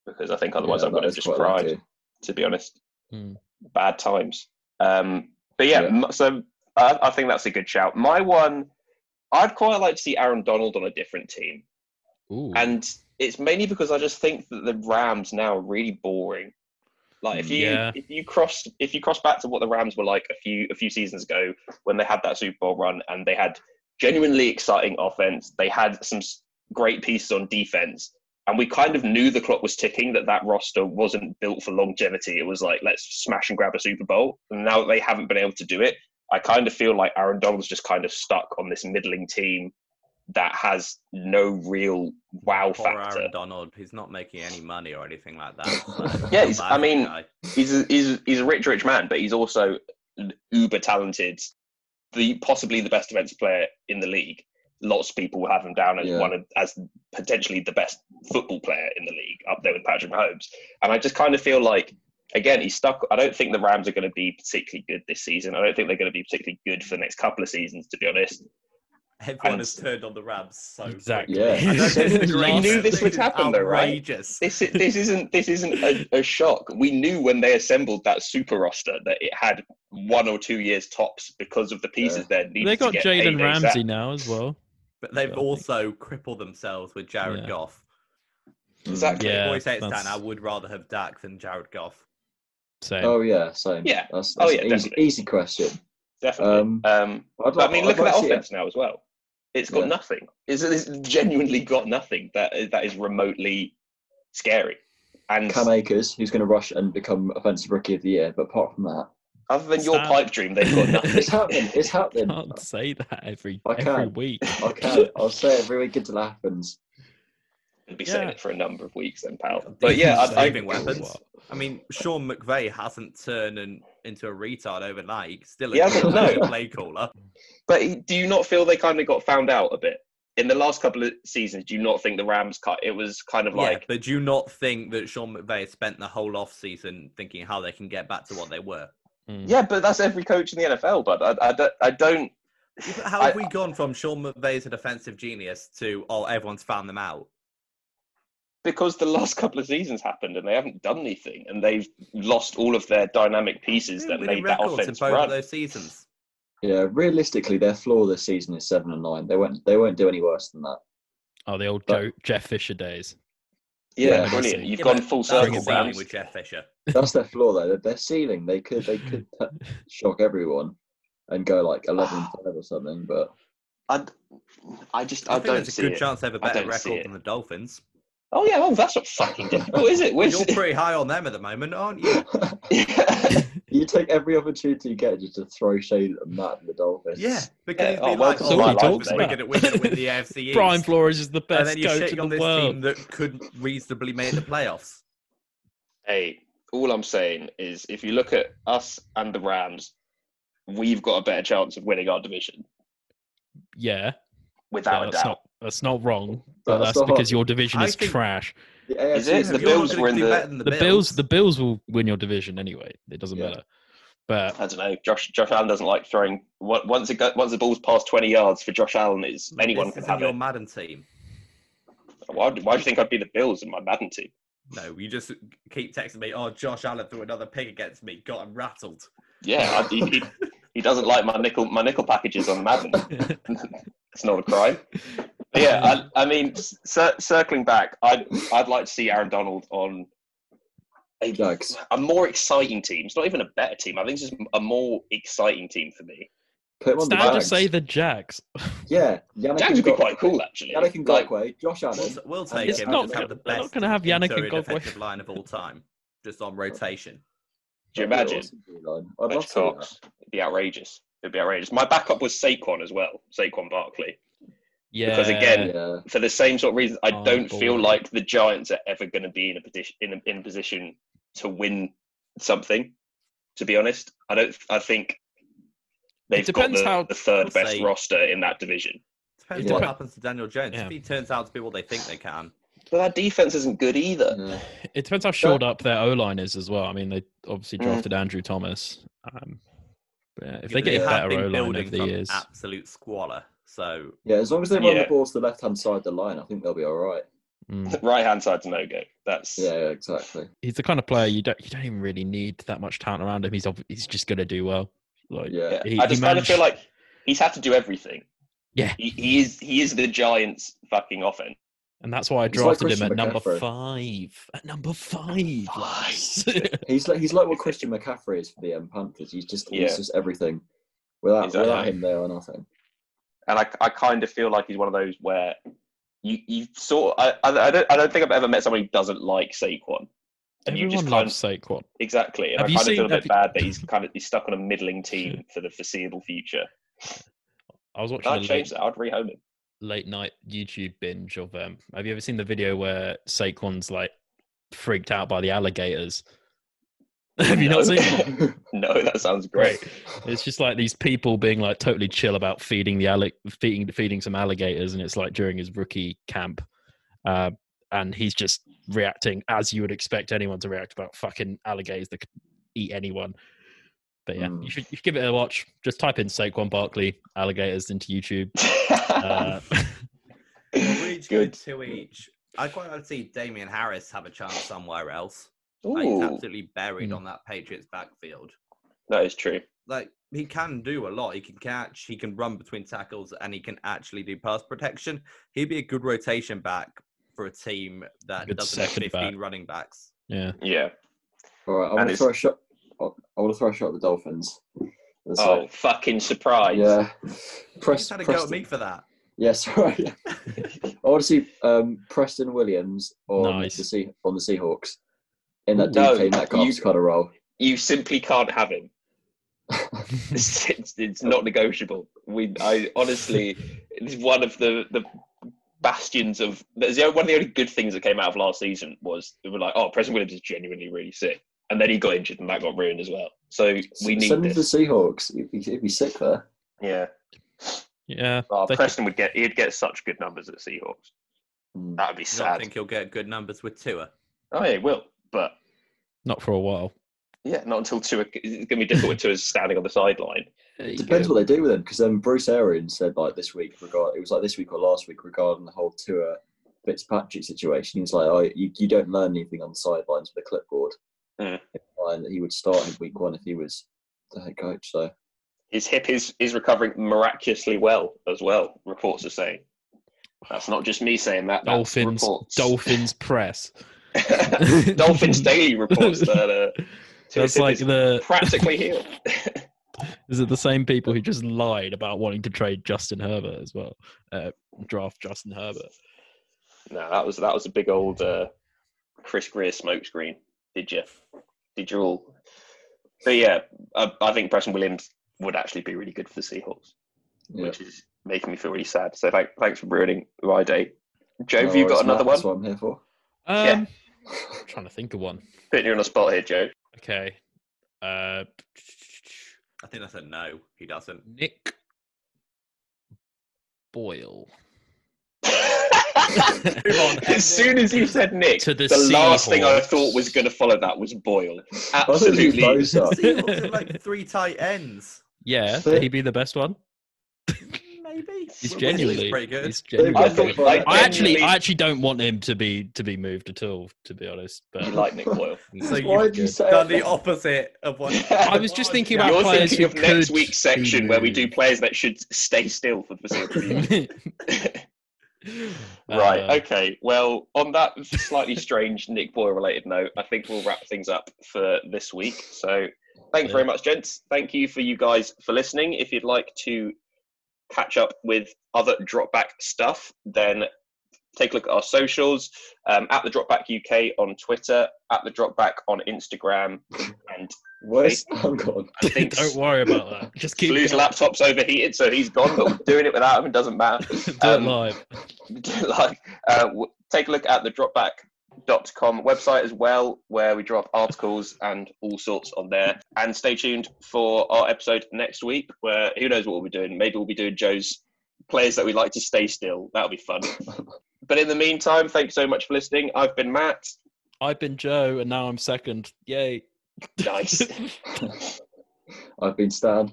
[SPEAKER 2] because I think otherwise
[SPEAKER 5] Yeah,
[SPEAKER 2] I would
[SPEAKER 5] that
[SPEAKER 2] have just
[SPEAKER 5] quite
[SPEAKER 2] cried.
[SPEAKER 5] lucky.
[SPEAKER 2] To be honest,
[SPEAKER 4] Hmm.
[SPEAKER 2] bad times. Um, but yeah,
[SPEAKER 5] Yeah.
[SPEAKER 2] so I, I think that's a good shout. My one, I'd quite like to see Aaron Donald on a different team,
[SPEAKER 4] Ooh.
[SPEAKER 2] and it's mainly because I just think that the Rams now are really boring. Like if you
[SPEAKER 4] Yeah.
[SPEAKER 2] if you cross if you cross back to what the Rams were like a few a few seasons ago when they had that Super Bowl run and they had genuinely exciting offense. They had some great pieces on defense, and we kind of knew the clock was ticking. That that roster wasn't built for longevity. It was like let's smash and grab a Super Bowl. And now that they haven't been able to do it, I kind of feel like Aaron Donald's just kind of stuck on this middling team that has no real wow
[SPEAKER 3] Poor
[SPEAKER 2] factor.
[SPEAKER 3] Aaron Donald. He's not making any money or anything like that. so
[SPEAKER 2] Yeah, he's- I mean-
[SPEAKER 3] guy.
[SPEAKER 2] he's a, he's he's a rich rich man, but he's also uber talented, the possibly the best defensive player in the league. Lots of people have him down as
[SPEAKER 5] Yeah.
[SPEAKER 2] one of, as potentially the best football player in the league, up there with Patrick Mahomes. And I just kind of feel like again he's stuck. I don't think the Rams are going to be particularly good this season. I don't think they're going to be particularly good for the next couple of seasons, to be honest.
[SPEAKER 3] Everyone
[SPEAKER 2] and-
[SPEAKER 3] has turned on the Rams so
[SPEAKER 4] Exactly.
[SPEAKER 5] Yeah.
[SPEAKER 3] I don't think it's
[SPEAKER 2] We knew this would happen though, right? This this isn't this isn't a, a shock. We knew when they assembled that super roster that it had one or two years tops because of the pieces there. needed
[SPEAKER 4] they got
[SPEAKER 2] to get
[SPEAKER 4] Jalen
[SPEAKER 2] paid ASAP.
[SPEAKER 4] Ramsey now as well.
[SPEAKER 3] But they've
[SPEAKER 4] I
[SPEAKER 3] also crippled themselves with Jared
[SPEAKER 4] Yeah.
[SPEAKER 3] Goff.
[SPEAKER 2] Exactly.
[SPEAKER 4] Yeah,
[SPEAKER 3] Boys hate
[SPEAKER 4] that's-
[SPEAKER 3] Stan, I would rather have Dak than Jared Goff.
[SPEAKER 4] Same.
[SPEAKER 5] Oh yeah, same.
[SPEAKER 2] Yeah.
[SPEAKER 5] That's,
[SPEAKER 2] Oh, yeah,
[SPEAKER 5] an easy, easy question.
[SPEAKER 2] Definitely.
[SPEAKER 5] Um,
[SPEAKER 2] Um,
[SPEAKER 5] I'd like-
[SPEAKER 2] I mean,
[SPEAKER 5] I'd
[SPEAKER 2] look at
[SPEAKER 5] like
[SPEAKER 2] that
[SPEAKER 5] to see it.
[SPEAKER 2] offense now as well. It's got
[SPEAKER 5] Yeah.
[SPEAKER 2] nothing. It's, it's genuinely got nothing that is, that is remotely scary. And
[SPEAKER 5] Cam Akers, who's going to rush and become offensive rookie of the year. But apart from that,
[SPEAKER 2] other than your
[SPEAKER 4] Sam.
[SPEAKER 2] pipe dream, they've got nothing.
[SPEAKER 5] it's happening. It's happening.
[SPEAKER 4] can't say that every
[SPEAKER 5] I
[SPEAKER 4] every week.
[SPEAKER 5] I can. I'll say it every week until it happens.
[SPEAKER 2] I'll be saying it for a number of weeks, then, pal. But yeah, I, I,
[SPEAKER 3] saving weapons. I mean, Sean McVay hasn't turned an, into a retard overnight. He's still a
[SPEAKER 2] He hasn't, no.
[SPEAKER 3] play caller.
[SPEAKER 2] But do you not feel they kind of got found out a bit in the last couple of seasons? Do you not think the Rams cut? It was kind of
[SPEAKER 3] yeah,
[SPEAKER 2] like
[SPEAKER 3] but do you not think that Sean McVay spent the whole off season thinking how they can get back to what they were?
[SPEAKER 4] Mm.
[SPEAKER 2] yeah, but that's every coach in the NFL. But I, I, don't, I don't.
[SPEAKER 3] How have
[SPEAKER 2] I-
[SPEAKER 3] we gone from Sean McVay's a defensive genius to oh everyone's found them out?
[SPEAKER 2] Because the last couple of seasons happened and they haven't done anything, and they've lost all of their dynamic pieces that made that offense
[SPEAKER 3] both of
[SPEAKER 2] run.
[SPEAKER 3] those seasons.
[SPEAKER 5] Yeah, realistically, their floor this season is seven and nine. They won't. They won't do any worse than that.
[SPEAKER 4] Oh, the old
[SPEAKER 5] But-
[SPEAKER 4] Jeff Fisher days.
[SPEAKER 2] Yeah,
[SPEAKER 5] Yeah,
[SPEAKER 2] brilliant. You've
[SPEAKER 3] Yeah,
[SPEAKER 2] gone full circle,
[SPEAKER 3] the with Jeff Fisher.
[SPEAKER 5] That's their floor, though. Their, their ceiling, they could they could shock everyone and go like 11-5 or something. But
[SPEAKER 2] I, I just
[SPEAKER 3] I,
[SPEAKER 2] I,
[SPEAKER 3] think
[SPEAKER 2] don't
[SPEAKER 3] there's a good
[SPEAKER 2] it.
[SPEAKER 3] chance they have a better record than the Dolphins.
[SPEAKER 2] Oh yeah, well that's not fucking difficult, is it?
[SPEAKER 3] Well,
[SPEAKER 2] Where's-
[SPEAKER 3] you're pretty high on them at the moment, aren't you?
[SPEAKER 2] Yeah.
[SPEAKER 5] you take every opportunity you get just to throw shade at Matt and oh, oh, the Dolphins.
[SPEAKER 3] Yeah, because
[SPEAKER 2] Yeah,
[SPEAKER 3] he'd
[SPEAKER 2] oh,
[SPEAKER 3] be like,
[SPEAKER 2] welcome
[SPEAKER 3] oh,
[SPEAKER 4] my
[SPEAKER 3] my
[SPEAKER 4] life,
[SPEAKER 3] God, we're going to we're gonna win the AFC East.
[SPEAKER 4] Brian Flores is the best and
[SPEAKER 3] then you
[SPEAKER 4] coach
[SPEAKER 3] shit
[SPEAKER 4] in
[SPEAKER 3] on
[SPEAKER 4] the
[SPEAKER 3] this
[SPEAKER 4] world.
[SPEAKER 3] team that could reasonably make the playoffs.
[SPEAKER 2] hey, all I'm saying is if you look at us and the Rams, we've got a better chance of winning our division
[SPEAKER 4] Yeah,
[SPEAKER 2] without
[SPEAKER 4] yeah,
[SPEAKER 2] a doubt.
[SPEAKER 4] not that's not wrong, but
[SPEAKER 5] That's
[SPEAKER 4] that's,
[SPEAKER 5] not-
[SPEAKER 4] because your division
[SPEAKER 3] I
[SPEAKER 4] is trash.
[SPEAKER 5] The AFC
[SPEAKER 2] Is it? The Bills
[SPEAKER 3] gonna
[SPEAKER 2] were in
[SPEAKER 3] do
[SPEAKER 2] the-
[SPEAKER 4] The, Bills, the Bills will win your division anyway. It doesn't
[SPEAKER 5] Yeah.
[SPEAKER 4] matter. But
[SPEAKER 2] I don't know. Josh Josh Allen doesn't like throwing. on- Once it go, once the ball's past twenty yards for Josh Allen, is anyone
[SPEAKER 3] this
[SPEAKER 2] can
[SPEAKER 3] isn't
[SPEAKER 2] have
[SPEAKER 3] your
[SPEAKER 2] it.
[SPEAKER 3] Madden team.
[SPEAKER 2] Why, why do you think I'd be the Bills in my Madden team?
[SPEAKER 3] No, you just keep texting me. Oh, Josh Allen threw another pick against me. Got him rattled.
[SPEAKER 2] Yeah, I, he, he, he doesn't like my nickel my nickel packages on Madden. it's not a crime. But yeah, I, I mean, cir- circling back, I'd I'd like to see Aaron Donald on a,
[SPEAKER 5] Jags.
[SPEAKER 2] a more exciting team. It's not even a better team. I think it's just a more exciting team for me.
[SPEAKER 5] Put him on the
[SPEAKER 4] Stan
[SPEAKER 5] Jags.
[SPEAKER 4] just say the Jacks.
[SPEAKER 5] yeah. Yannick
[SPEAKER 2] Jags would be quite cool, actually.
[SPEAKER 5] Yannick
[SPEAKER 2] Like,
[SPEAKER 5] Ngakoue, Josh Allen.
[SPEAKER 3] We'll, we'll take
[SPEAKER 5] It's
[SPEAKER 3] him.
[SPEAKER 4] not
[SPEAKER 3] just have
[SPEAKER 4] gonna-
[SPEAKER 3] the
[SPEAKER 4] they're not
[SPEAKER 3] best
[SPEAKER 4] gonna have Yannick
[SPEAKER 3] interior
[SPEAKER 4] Ngakoue.
[SPEAKER 3] defensive line of all time, just on rotation.
[SPEAKER 2] do you
[SPEAKER 5] That'd be
[SPEAKER 2] imagine?
[SPEAKER 5] awesome, Line. I'd love
[SPEAKER 2] Fletcher
[SPEAKER 5] to see that.
[SPEAKER 2] Cox. It'd be outrageous. It'd be outrageous. My backup was Saquon as well, Saquon Barkley.
[SPEAKER 4] Yeah,
[SPEAKER 2] Because again,
[SPEAKER 5] Yeah.
[SPEAKER 2] For the same sort of reason, I
[SPEAKER 4] Oh,
[SPEAKER 2] don't
[SPEAKER 4] boy.
[SPEAKER 2] feel like the Giants are ever going to be in a position in a, in a position to win something. To be honest, I don't. I think they've got the,
[SPEAKER 4] how-
[SPEAKER 2] the third best
[SPEAKER 3] say-
[SPEAKER 2] roster in that division.
[SPEAKER 3] Depends
[SPEAKER 5] Yeah.
[SPEAKER 3] what happens to Daniel Jones.
[SPEAKER 4] Yeah.
[SPEAKER 3] If he turns out to be what they think they can,
[SPEAKER 2] But that defense isn't good either.
[SPEAKER 5] yeah.
[SPEAKER 4] it depends how shored up their O line is as well. I mean, they obviously
[SPEAKER 2] Mm.
[SPEAKER 4] drafted Andrew Thomas. Um, but yeah, if they
[SPEAKER 3] Yeah,
[SPEAKER 4] get a better
[SPEAKER 3] been
[SPEAKER 4] O line over the years,
[SPEAKER 3] absolute squalor. So
[SPEAKER 5] Yeah, as long as they run
[SPEAKER 2] Yeah.
[SPEAKER 5] the ball to the left hand side of the line, I think they'll be all right.
[SPEAKER 4] mm.
[SPEAKER 2] Right hand side's no go. That's
[SPEAKER 5] Yeah, yeah, exactly.
[SPEAKER 4] he's the kind of player you don't you don't even really need that much talent around him. He's ob- he's just gonna do well. Like
[SPEAKER 5] Yeah.
[SPEAKER 2] yeah.
[SPEAKER 4] he-
[SPEAKER 2] I
[SPEAKER 4] he
[SPEAKER 2] just kind of feel like he's had to do everything.
[SPEAKER 4] Yeah.
[SPEAKER 2] he, he is. He is the Giants' fucking offense.
[SPEAKER 4] and that's why I
[SPEAKER 5] He's like
[SPEAKER 4] drafted him
[SPEAKER 5] Christian
[SPEAKER 4] at number five. At number five. lads.
[SPEAKER 5] He's like he's like what Christian McCaffrey is for the um, Panthers. He's just he's
[SPEAKER 2] Yeah.
[SPEAKER 5] just everything. Without
[SPEAKER 2] Exactly.
[SPEAKER 5] without him, they are nothing.
[SPEAKER 2] And I, I kind of feel like he's one of those where you you sort. I, I, I don't I don't think I've ever met someone who doesn't like Saquon. And you
[SPEAKER 4] Everyone
[SPEAKER 2] just kind
[SPEAKER 4] loves Saquon.
[SPEAKER 2] Exactly, and
[SPEAKER 4] Have
[SPEAKER 2] I
[SPEAKER 4] you
[SPEAKER 2] kind of feel a bit
[SPEAKER 4] you-
[SPEAKER 2] bad that he's kind of he's stuck on a middling team for the foreseeable future.
[SPEAKER 4] I was watching
[SPEAKER 2] I'd
[SPEAKER 4] late,
[SPEAKER 2] change that. I'd rehome him.
[SPEAKER 4] late night YouTube binge of um. Have you ever seen the video where Saquon's like freaked out by the alligators? Have you not seen it?
[SPEAKER 2] no, that sounds great.
[SPEAKER 4] It's just like these people being like totally chill about feeding the alli- feeding feeding some alligators, and it's like during his rookie camp, uh, and he's just reacting as you would expect anyone to react about fucking alligators that could eat anyone. But yeah,
[SPEAKER 5] Mm.
[SPEAKER 4] you should you should give it a watch. Just type in Saquon Barkley alligators into YouTube. Uh,
[SPEAKER 3] Well, we each go
[SPEAKER 2] Good.
[SPEAKER 3] two each. I'd quite like to see Damien Harris have a chance somewhere else. Like, he's absolutely buried
[SPEAKER 4] Mm.
[SPEAKER 3] on that Patriots backfield.
[SPEAKER 2] that is true.
[SPEAKER 3] Like he can do a lot. He can catch, he can run between tackles, and he can actually do pass protection. He'd be a good rotation back for a team that
[SPEAKER 4] Good
[SPEAKER 3] doesn't have 15
[SPEAKER 4] back.
[SPEAKER 3] running backs.
[SPEAKER 4] yeah,
[SPEAKER 2] Yeah.
[SPEAKER 5] All right, I want to throw a shot. I want to throw a shot at the Dolphins. That's
[SPEAKER 2] Oh,
[SPEAKER 5] it.
[SPEAKER 2] fucking surprise!
[SPEAKER 5] yeah.
[SPEAKER 3] He's
[SPEAKER 5] Press,
[SPEAKER 3] had a go at
[SPEAKER 5] Preston,
[SPEAKER 3] me for that.
[SPEAKER 5] Yes, right. I want to see um, Preston Williams on
[SPEAKER 4] Nice.
[SPEAKER 5] the sea on the Seahawks in that
[SPEAKER 2] No,
[SPEAKER 5] DK Metcalf's
[SPEAKER 2] you-
[SPEAKER 5] kind of role.
[SPEAKER 2] You simply can't have him. It's, it's, it's not negotiable. We, I honestly, it's one of the the bastions of. The, one of the only good things that came out of last season was we were like, oh, Preston Williams is genuinely really sick, and then he got injured and that got ruined as well. So we need
[SPEAKER 5] Send him to the. Seahawks. He'd be, he'd be sick there.
[SPEAKER 2] Yeah,
[SPEAKER 4] yeah.
[SPEAKER 2] oh,
[SPEAKER 4] They-
[SPEAKER 2] Preston would get he'd get such good numbers at Seahawks.
[SPEAKER 5] Mm.
[SPEAKER 2] That would be sad.
[SPEAKER 3] I think he'll get good numbers with Tua.
[SPEAKER 2] Oh yeah, he will, but
[SPEAKER 4] Not for a while.
[SPEAKER 2] yeah, not until two. It's going to be difficult with Tua standing on the sideline.
[SPEAKER 5] It depends what they do with him because um, Bruce Arians said like this week regard it was like this week or last week regarding the whole Tua Fitzpatrick situation. He's like, "Oh, you, you don't learn anything on the sidelines with a clipboard."
[SPEAKER 2] Mm.
[SPEAKER 5] And that he would start in week one if he was the head coach. So
[SPEAKER 2] His hip is is recovering miraculously well as well. Reports are saying. That's not just me saying that. That's
[SPEAKER 4] Dolphins,
[SPEAKER 2] reports.
[SPEAKER 4] Dolphins press.
[SPEAKER 2] Dolphins Daily reports that uh,
[SPEAKER 4] That's like
[SPEAKER 2] is
[SPEAKER 4] the.
[SPEAKER 2] practically healed.
[SPEAKER 4] Is it the same people who just lied about wanting to trade Justin Herbert as well? Uh, draft Justin Herbert.
[SPEAKER 2] no, that was that was a big old uh, Chris Grier smokescreen. Did you? Did you all? But yeah, I, I think Preston Williams would actually be really good for the Seahawks,
[SPEAKER 5] yeah.
[SPEAKER 2] which is making me feel really sad. So thank, thanks for ruining my day. Joe,
[SPEAKER 5] No
[SPEAKER 2] have you got another
[SPEAKER 5] Matt,
[SPEAKER 2] one?
[SPEAKER 5] That's what I'm here for.
[SPEAKER 4] Um,
[SPEAKER 2] Yeah.
[SPEAKER 4] Trying to think of one.
[SPEAKER 2] Putting you on the spot here, Joe.
[SPEAKER 4] Okay. Uh,
[SPEAKER 3] I think that's a no. He doesn't.
[SPEAKER 4] Nick Boyle
[SPEAKER 2] as soon as you said Nick,
[SPEAKER 4] To the
[SPEAKER 2] the, last thing I thought was going to follow that was Boyle.
[SPEAKER 5] I thought he was
[SPEAKER 2] Absolutely.
[SPEAKER 3] Seahawks have like three tight ends.
[SPEAKER 4] Yeah,
[SPEAKER 5] But-
[SPEAKER 4] would he be the best one?
[SPEAKER 3] Maybe.
[SPEAKER 4] He's genuinely.
[SPEAKER 3] pretty good.
[SPEAKER 4] He's genuinely.
[SPEAKER 2] I
[SPEAKER 5] big
[SPEAKER 2] thought- I-
[SPEAKER 5] players.
[SPEAKER 4] I actually,
[SPEAKER 2] genuinely-
[SPEAKER 4] I actually don't want him to be to be moved at all, to be honest. But
[SPEAKER 2] You like Nick Boyle.
[SPEAKER 3] So
[SPEAKER 5] Why
[SPEAKER 3] you've
[SPEAKER 5] did you say
[SPEAKER 3] done
[SPEAKER 5] it?
[SPEAKER 3] the opposite of what
[SPEAKER 4] I was just thinking about
[SPEAKER 2] You're
[SPEAKER 4] players
[SPEAKER 2] thinking
[SPEAKER 4] who
[SPEAKER 2] of next
[SPEAKER 4] could
[SPEAKER 2] week's section where we do players that should stay still for the foreseeable future. right.
[SPEAKER 4] Uh,
[SPEAKER 2] okay. Well, on that slightly strange Nick Boyle related note, I think we'll wrap things up for this week. So, thanks
[SPEAKER 4] Yeah.
[SPEAKER 2] very much, gents. Thank you for you guys for listening. If you'd like to catch up with other dropback stuff, then take a look at our socials um, at the Dropback UK on Twitter, at the Dropback on Instagram, and
[SPEAKER 5] Where's Sam gone?
[SPEAKER 2] I think
[SPEAKER 4] don't worry about that. Just keep
[SPEAKER 2] Flu's
[SPEAKER 4] going.
[SPEAKER 2] laptop's overheated, so he's gone. But we're doing it without him. It doesn't matter.
[SPEAKER 4] Do it
[SPEAKER 2] um,
[SPEAKER 4] live.
[SPEAKER 2] like, uh, w- take a look at the dropback.com website as well, where we drop articles and all sorts on there. And stay tuned for our episode next week, where who knows what we'll be doing. Maybe we'll be doing Joe's players that we like to stay still. That'll be fun. but in the meantime, thank you so much for listening. I've been Matt.
[SPEAKER 4] I've been Joe, and now I'm second. Yay!
[SPEAKER 2] Nice.
[SPEAKER 5] I've been Stan.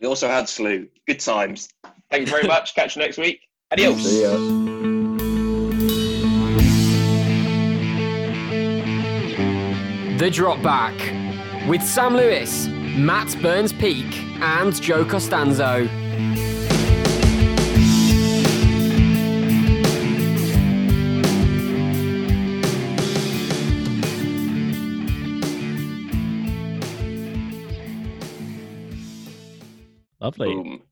[SPEAKER 2] we also had Slew. Good times. Thank you very much. Catch you next week. Adios.
[SPEAKER 1] The Drop Back with Sam Lewis, Matt Burns Peak, and Joe Costanzo.
[SPEAKER 4] Lovely.
[SPEAKER 2] Boom.